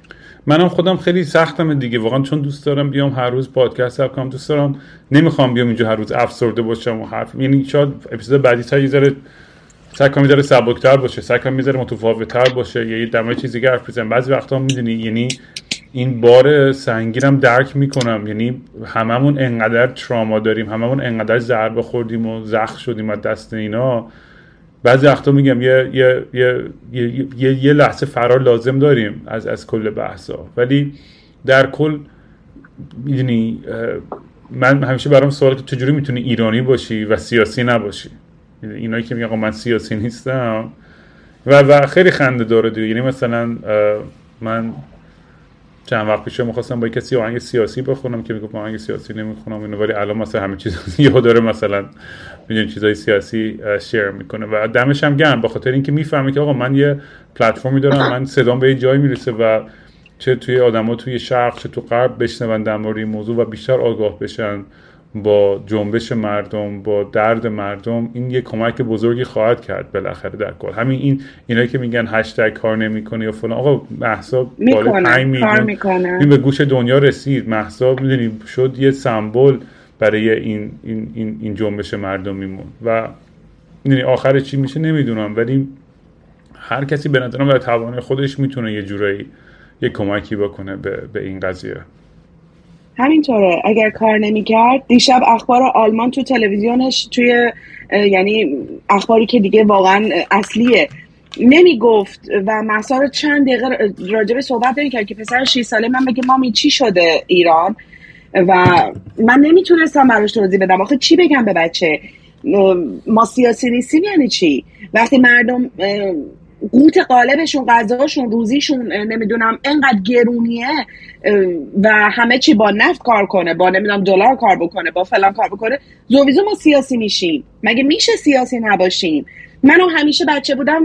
A: منم خودم خیلی سختم دیگه. واقعا چون دوست دارم بیام هر روز پادکست ضبط کنم دوست دارم. نمی‌خوام بیام اینجا هر روز افسرده باشم و حرف یعنی شاید اپیزود بعدی تا یه ذره یه ذره سبکتر باشه. یه ذره متفاوت‌تر باشه. یا یه مورد چیزی که حرف بزنم. بعضی وقتا می‌دونی یعنی این بار سنگینم درک می‌کنم. یعنی هممون انقدر تراما داریم. هممون انقدر ضربه خوردیم و زخم شدیم از دست اینا. بعضی وقتا میگم یه یه یه یه, یه, لحظه فرار لازم داریم از از کل بحثا. ولی در کل می‌دونی من همیشه برام سوال که چجوری می‌تونی ایرانی باشی و سیاسی نباشی؟ اینایی که آقا من سیاسی نیستم و و خیلی خنده داره دیگه. یعنی مثلا من چند وقت پیش می‌خواستم با کسی آهنگ سیاسی بخونم که می‌گفت آهنگ سیاسی نمی‌خونم اینو ولی الان مثلا همه چیز یهو داره مثلا می‌دونی چیزای سیاسی شیر می‌کنه و دمش هم گرم. به خاطر اینکه می‌فهمه که آقا من یه پلتفرمی دارم من صدام به یه جایی می‌رسه و چه توی آدما توی شرق چه تو غرب بشنون در مورد این موضوع و بیشتر آگاه بشن. با جنبش مردم با درد مردم این یه کمک بزرگی خواهد کرد بالاخره در کل همین این اینایی که میگن هشتگ کار نمی‌کنه یا فلان آقا محسا بالا
B: می‌کنن
A: 5
B: کار
A: میلیون
B: می‌کنن
A: این به گوش دنیا رسید. محسا می‌دونی شد یه سمبل برای این این این, این جنبش مردمیمون و می‌دونی آخر چی میشه نمی‌دونم ولی هر کسی به نظرم در توان خودش می‌تونه یه جورایی یه کمکی بکنه به, به این قضیه.
B: همینطوره. اگر کار نمی‌کرد دیشب اخبار آلمان تو تلویزیونش توی یعنی اخباری که دیگه واقعا اصلیه نمی‌گفت و محسا رو چند دقیقه راجع به صحبت کرد که پسر 6 ساله من بگه مامی چی شده ایران؟ و من نمی‌تونستم براش توضیح بدم. آخه چی بگم به بچه؟ ما سیاسی نیستیم یعنی چی؟ وقتی مردم قوت قالبشون غذاشون روزیشون نمی‌دونم انقدر گرونیه و همه چی با نفت کار کنه با نمی‌دونم دلار کار بکنه با فلان کار بکنه. زویزو ما سیاسی میشیم. مگه میشه سیاسی نباشیم؟ منو همیشه بچه بودم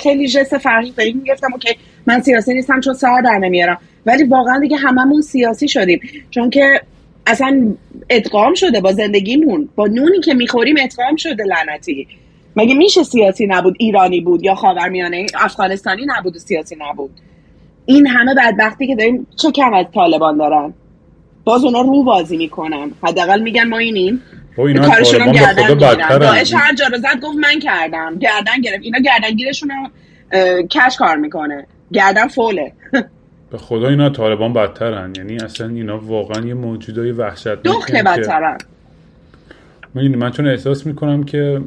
B: خیلی جست فرهی می‌گفتم اوکی من سیاسی نیستم چون سر در نمیارم. ولی واقعا دیگه هممون سیاسی شدیم. چون که اصلا ادغام شده با زندگیمون. با نونی که می‌خوریم ادغام شده لعنتی. مگه میشه سیاسی نبود؟ ایرانی بود یا خاورمیانه؟ افغانستانی نبود و سیاسی نبود. این همه بدبختی که داریم چه کم از طالبان دارن؟ باز اونا رو بازی می‌کنن. حداقل میگن ما اینیم.
A: اینا
B: کارشون هم گردن
A: بدترن.
B: داعش هر جا رو زد گفت من کردم. گردن گرفت. اینا گردنگیرشون هم اه، کش کار می‌کنه. گردن فوله.
A: به خدا اینا طالبان بدترن. یعنی اصلا اینا واقعا یه موجودای وحشتناک
B: دخه بدترن.
A: من چون احساس می‌کنم که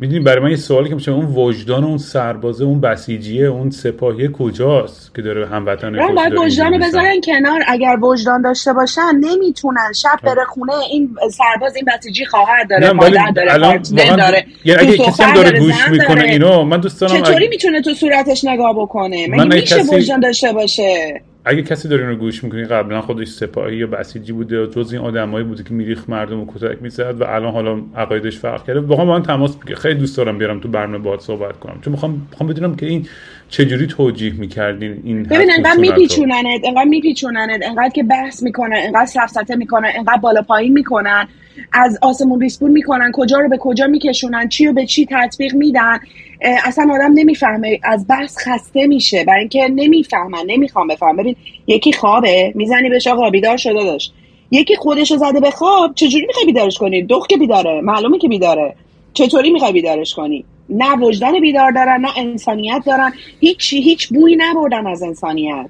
A: می‌دونی برای من یه سوالی که میشه اون وجدان اون سربازه اون بسیجیه اون سپاهی کجاست که داره هموطن
B: نه باید وجدان بذارن کنار. اگر وجدان داشته باشن نمی‌تونن. شب بره خونه این سرباز این بسیجی خواهر داره مادر داره الان داره.
A: یعنی اگه کسی هم داره گوش می‌کنه اینو من دوست دارم
B: چطوری. می‌تونه تو صورتش نگاه بکنه؟ من میشه کسی... وجدان داشته باشه؟
A: اگه کسی داره اینو گوش می‌کنی قبلا خودش سپاهی یا بسیجی بوده جز این آدمایی بوده که میریخ مردم و کتک می‌زد و الان حالا عقایدش فرق کرده. واقعا من تماس خیلی دوست دارم بیارم تو برنامه باهات صحبت کنم. چون می‌خوام می‌خوام بدونم که این چجوری توجیه می‌کردین این
B: ببین انقدر میپیچوننت انقدر میپیچوننت انقدر که بحث می‌کنن انقدر سفسطه می‌کنن انقدر بالا پایین می‌کنن از آسمون ریسپون می‌کنن کجا رو به کجا میکشونن چی رو به چی تطبیق میدن. اصلا آدم نمی‌فهمه از بحث خسته میشه. برای اینکه نمی‌فهمن نمی‌خوام بفهم ببین یکی خوابه می‌زنی بهش آقا بیدار شده داشت یکی خودشو زده به خواب چجوری می‌خوای بیدارش کنی؟ دخ که بیداره معلومه که بیداره. چطوری می‌خوای بیدارش کنی؟ نه وجدان بیدار دارن نه انسانیت دارن. هیچ هیچ بوی نبردن از انسانیت.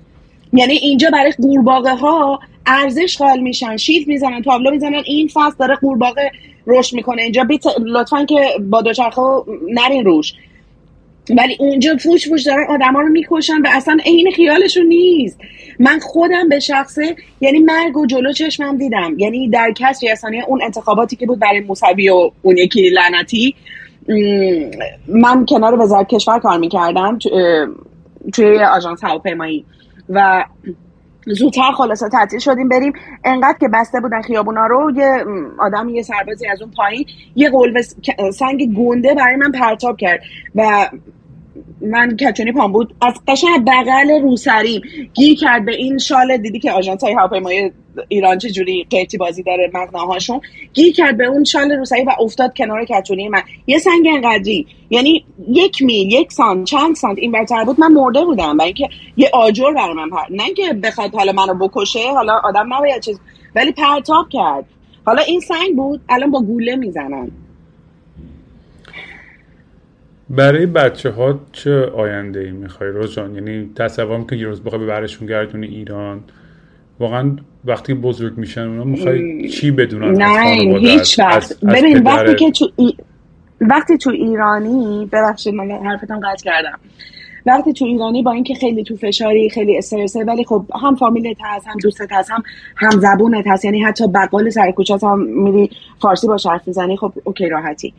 B: یعنی اینجا برای قورباغه ها ارزش قائل میشن. شیلد می‌زنن تابلو می‌زنن این فصل داره قورباغه رشد می‌کنه. اینجا بیت لطفا که با دوچرخه نرین روش. ولی اونجا فوش فوش دارن آدما رو می‌کشن و اصلا عین خیالشون نیست. من خودم به شخصه یعنی مرگ و جلو چشمم دیدم. یعنی در کس ریاسانی اون انتخاباتی که بود برای موسوی و اون یکی لعنتی من کنار وزارت کشور کار می‌کردم توی آژانس هواپیمایی. و زودتر خلاصه تعطیل شدیم بریم. انقدر که بسته بودن خیابونا رو یه آدم یه سربازی از اون پایین یه قلب سنگ گنده برای من پرتاب کرد. و من کچونی پام بود. از قشنگ بغل روسریم گیر کرد به این شال. دیدی که آژانس های هواپیمایی ایران چه جوری قیتی بازی داره مغناهاشون گیر کرد به اون شال روسری و افتاد کنار کچونی من. یه سنگ انقدری یعنی یک میل یک سانت چند سانت این برتر بود. من مرده بودم. برای اینکه یه آجر بر من پر نه اینکه بخواد حالا منو بکشه حالا آدم نباید چیز ولی پرتاب کرد. حالا این سنگ بود. الان با گوله می‌زنن.
A: برای بچه ها چه آینده ای می‌خوای روزان یعنی تصور که یه روز بخوای برشون گردونی ایران واقعا وقتی بزرگ میشن اونا می‌خوای چی بدونن
B: نه هیچ وقت ببین وقتی که تو وقتی تو ایرانی ببخشید من حرفتم قطع کردم. وقتی تو ایرانی با اینکه خیلی تو فشاری خیلی استرسه ولی خب هم فامیلت هست هم دوستت هست هم هم زبونت هست یعنی حتی بقال سر کوچه هم میری فارسی با حرف می‌زنی خب اوکی راحتی.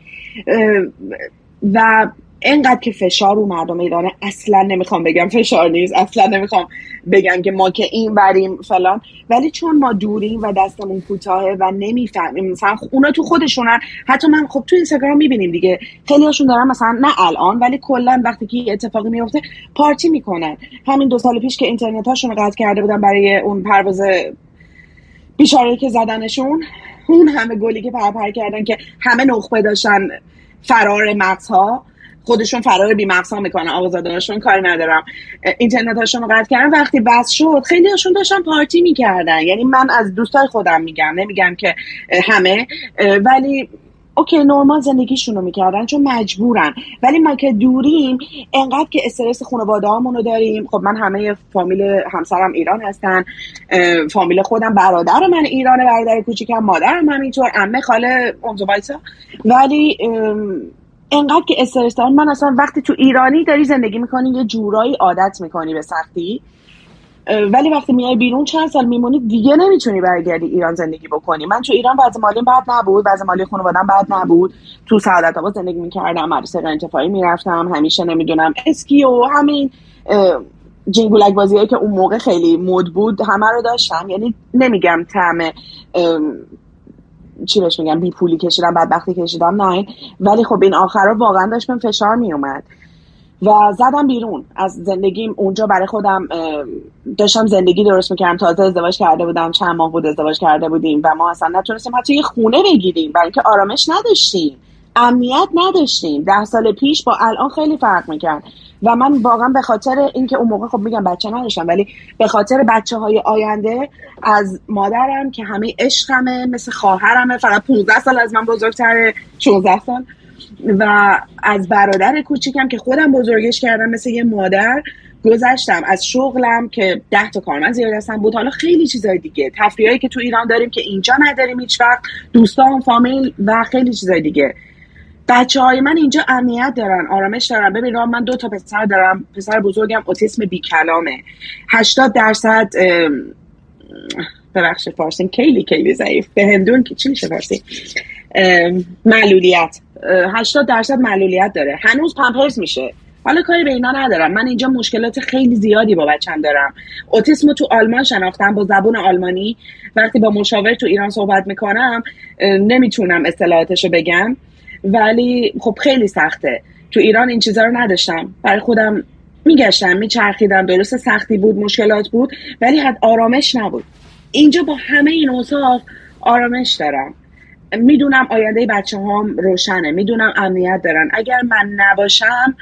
B: و اینقدر که فشار رو مردم ایرانه اصلا نمی‌خوام بگم فشار نیست اصلا نمی‌خوام بگم که ما که این بریم فلان. ولی چون ما دوریم و دستمون کوتاهه و نمی‌فهمیم مثلا اونا تو خودشونن حتی من خب تو اینستاگرام می‌بینیم دیگه خیلی هاشون دارن مثلا نه الان ولی کلا وقتی که اتفاقی میفته پارتی می‌کنن. همین دو سال پیش که اینترنت هاشون قطع کرده بودن برای اون پرواز بیچاره که زدنشون اون همه گلی که پرپر کردن که همه نخبه داشتن فرار مغزها. خودشون فرار بی ها می‌کنن. آقازادهاشون کاری ندارم. اینترنت هاشون قطع کردن. وقتی بس شد خیلی هاشون داشتن پارتی می‌کردن. یعنی من از دوستای خودم میگم. نمیگم که همه. ولی اوکی نرمال زندگیشون رو می‌کردن چون مجبورن. ولی ما که دوریم انقدر که استرس خانواده رو داریم. خب من همه فامیل همسرم ایران هستن. فامیل خودم برادر من ایرانه برادر کوچیکم مادرم همینطور عمه خاله اونزو ولی انقدر که استرس دارن. من اصلا وقتی تو ایرانی داری زندگی می‌کنی یه جورایی عادت می‌کنی به سختی. ولی وقتی میای بیرون چند سال میمونی دیگه نمی‌تونی برگردی ایران زندگی بکنی. من تو ایران وضع مالی بد نبود وضع مالی خانوادم بد نبود. تو سعادت آباد زندگی می‌کردم مدرسه انتفاعی می‌رفتم همیشه نمی‌دونم اسکی و همین جینگولک بازی که اون موقع خیلی مد بود همه رو داشتم. یعنی نمیگم طعم چی بهش میگم بی پولی کشیدم بدبختی کشیدم نه. ولی خب این آخرا واقعا داشت من فشار میومد و زدم بیرون. از زندگیم اونجا برای خودم داشتم زندگی درست می‌کردم. تازه ازدواج کرده بودم. چند ماه بود ازدواج کرده بودیم و ما اصلا نتونستیم حتی یه خونه بگیریم. برای اینکه آرامش نداشتیم. امنیت نداشتیم. ده سال پیش با الان خیلی فرق می‌کرد. و من واقعا به خاطر اینکه اون موقع خب میگم بچه نداشتم ولی به خاطر بچه های آینده از مادرم که همه عشقمه مثل خواهرمه فقط 15 سال از من بزرگتره 16 سال. و از برادر کوچیکم که خودم بزرگش کردم مثل یه مادر گذشتم. از شغلم که ده تا کارمند زیاد هستم بود. حالا خیلی چیزای دیگه. تفریحایی که تو ایران داریم که اینجا نداریم هیچ وقت. دوستان فامیل و خیلی چیزای دیگه. بچه های من اینجا امنیت دارن آرامش دارن. ببین من دو تا پسر دارم. پسر بزرگم اوتیسم بی کلامه 80 درصد ببخشید فارسی. کلی کلی ضعیف. به هندون چی میشه فارسی؟ معلولیت. 80 درصد معلولیت داره. هنوز پمپرز میشه. حالا کاری به اینا ندارم. من اینجا مشکلات خیلی زیادی با بچم دارم. اوتیسم تو آلمان شناختم با زبون آلمانی. وقتی با مشاور تو ایران صحبت می‌کنم نمی‌تونم اصطلاحاتش رو بگم. ولی خب خیلی سخته. تو ایران این چیزا رو نداشتم. برای خودم میگشتم میچرخیدم. درست سختی بود مشکلات بود ولی حد آرامش نبود. اینجا با همه این اوصاف آرامش دارم. می‌دونم آینده بچه هم روشنه می‌دونم امنیت دارن. اگر من نباشم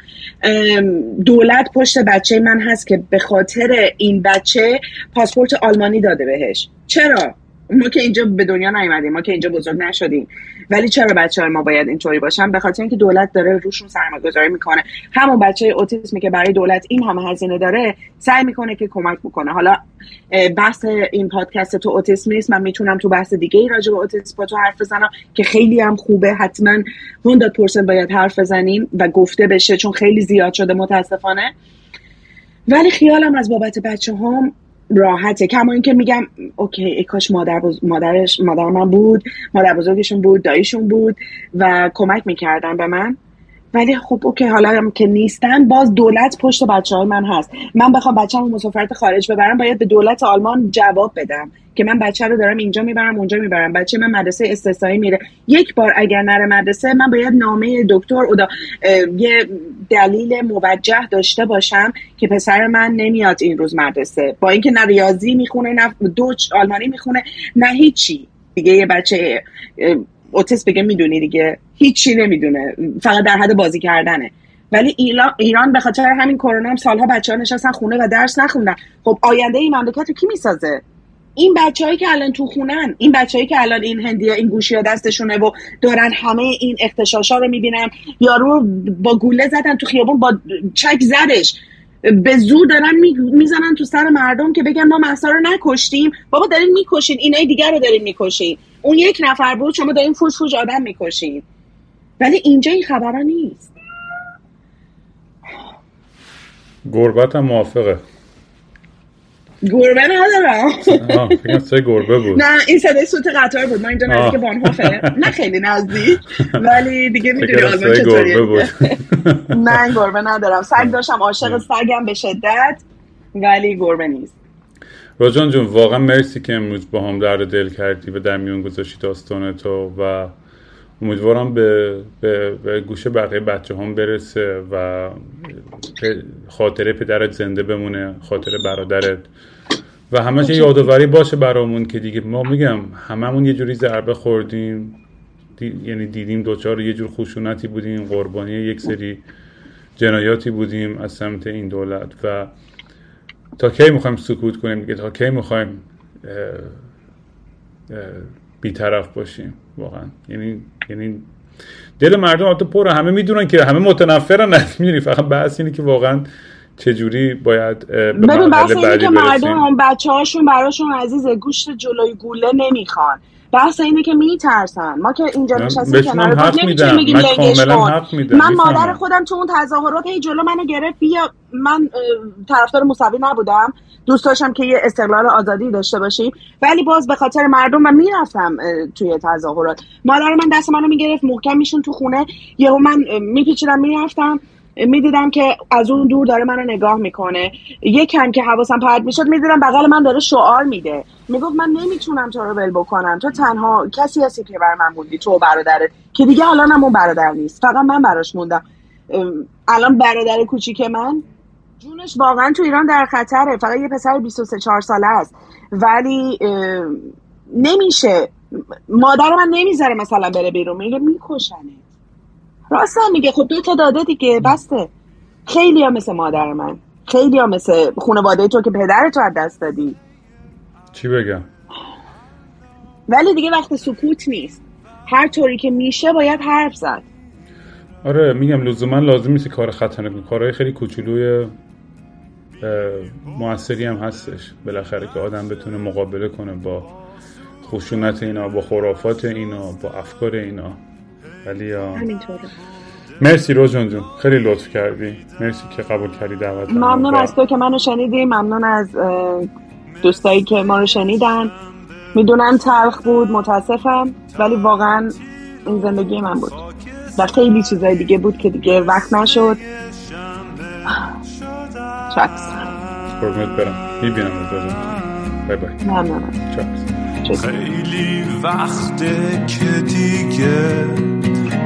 B: دولت پشت بچه من هست که به خاطر این بچه پاسپورت آلمانی داده بهش. چرا؟ ما که اینجا به دنیا نیومدیم ما که اینجا بزرگ نشدیم. ولی چرا بچه های ما باید اینطوری باشن؟ به خاطر اینکه دولت داره روشون سرمایه گذاری می‌کنه. همون بچه اوتیسمی که برای دولت این همه هزینه داره سعی می‌کنه که کمک بکنه. حالا بحث این پادکست تو اوتیسم نیست. من می‌تونم تو بحث دیگه ای راجع به اوتیسم با تو حرف بزنم که خیلی هم خوبه. حتما 100% باید حرف بزنیم و گفته بشه چون خیلی زیاد شده متاسفانه. ولی خیالم از بابت بچه هم راحته. کما اینکه میگم okay ای کاش مادر مادرش مادر من بود مادر بزرگشون بود داییشون بود و کمک می‌کردن به من. ولی خب okay حالا هم که نیستن باز دولت پشت بچه های من هست. من بخوام بچه هم مسافرت خارج ببرم باید به دولت آلمان جواب بدم که من بچه رو دارم اینجا می‌برم اونجا می‌برم. بچه من مدرسه استثنایی میره. یک بار اگر نره مدرسه من باید نامه دکتر ادا یه دلیل موجه داشته باشم که پسر من نمیاد این روز مدرسه. با اینکه نه ریاضی می‌خونه نه دوچ آلمانی می‌خونه نه هیچی. دیگه یه بچه اوتیس بگه می‌دونی دیگه. هیچی نمی‌دونه. فقط در حد بازی کردنه. ولی ایران به خاطر همین کرونا هم سالها بچه ها نشستن خونه و درس نخوندن. خب آینده این مملکت رو کی می‌سازه؟ این بچههایی که الان تو خونن این بچههایی که الان این هندی این گوشی ها دستشونه و دارن همه این اختشاشا رو می‌بینن. یارو با گوله زدن تو خیابون با چک زدش. به زور دارن می‌زنن تو سر مردم که بگن ما محسا رو نکشتیم. بابا دارین می‌کشین اینای دیگر رو دارین می‌کشین. اون یک نفر بود شما دارین فوش فوش آدم می‌کشین. ولی اینجا این خبرها نیست.
A: گربت هم موافقه.
B: گربه ندارم.
A: فکرم صدای گربه بود.
B: نه این صدای سوت قطار بود. من اینجا نزدیک بانهوفه نه خیلی نزدیک. ولی دیگه می‌دونی آلمان چطوریه نه گربه ندارم. سگ داشتم عاشق سگم به شدت ولی گربه نیست.
A: راجان جون واقعا مرسی که امروز با هم درد دل کردی و در میون گذاشتی داستان تو و امیدوارم به, به, به گوش بقیه بچه هم برسه و خاطره پدرت زنده بمونه خاطره برادرت. و همش یادآوری باشه برامون که دیگه ما میگم هممون یه جوری ضربه خوردیم. یعنی دیدیم دوچار یه جور خشونتی بودیم قربانی یک سری جنایاتی بودیم از سمت این دولت. و تا کی می‌خوایم سکوت کنیم؟ دیگه تا کی می‌خوایم بیطرف باشیم واقعا. یعنی یعنی دل مردم البته پره همه می‌دونن که همه متنفرن می‌دونی فقط بحث اینه که واقعا چجوری باید به
B: ببین بحث اینه که مردم بچه هاشون براشون عزیز گوشت جلوی گوله نمی‌خوان. بحث اینه که میترسن. ما که اینجا نشستیم کنار بود نمی‌تونیم بگیم لنگش کن من مادر خودم تو اون تظاهرات هی جلو منو گرفت. بیا من طرفدار موسوی نبودم. دوست داشتم که یه استقلال آزادی داشته باشیم. ولی باز به خاطر مردم من می‌رفتم توی تظاهرات. مادر من دست منو می‌گرفت محکم میشون تو خونه. یهو من میپیچیدم می‌رفتم. می‌دیدم که از اون دور داره منو نگاه می‌کنه. یکم که حواسم پرت می‌شد می‌دیدم بغل من داره شعار میده. می‌گفت من نمی‌تونم تو رو ول بکنم. تو تنها کسی هستی که بر من موندی تو برادرت. که دیگه الان هم اون برادر نیست. فقط من براش موندم. الان برادر کوچیک من؟ جونش واقعا تو ایران در خطره. فقط یه پسر 23 4 ساله است. ولی نمیشه. مادر من نمی‌ذاره مثلا بره بیرون. میگه میکشنه راست هم میگه. خب دو تا داده دیگه بسته. خیلی ها مثل مادر من. خیلی ها مثل خانواده تو که پدر تو از دست دادی.
A: چی بگم؟
B: ولی دیگه وقت سکوت نیست. هر طوری که میشه باید حرف زد.
A: آره میگم لزوما لازم نیست کار خطرناک کارهای خیلی کوچولوی موثری هم هستش. بالاخره که آدم بتونه مقابله کنه با خشونت اینا با خرافات اینا با افکار اینا.
C: ولی
B: همینطوره.
C: مرسی روزان جون. خیلی لطف کردی. مرسی که قبول کردی دعوت
B: ممنون از تو که منو شنیدی. ممنون از دوستایی که ما رو شنیدن. می‌دونم تلخ بود متاسفم ولی واقعا این زندگی من بود. و خیلی چیزای دیگه بود که دیگه وقت نشد. چکس.
C: قربونت برم. می‌بینم بای بای.
B: ممنونم.
A: خیلی وقته که دیگه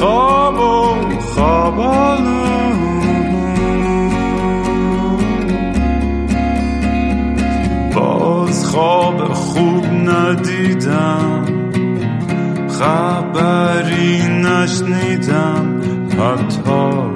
A: خواب و خوابالو باز خواب خوب ندیدم خبری نشنیدم حتی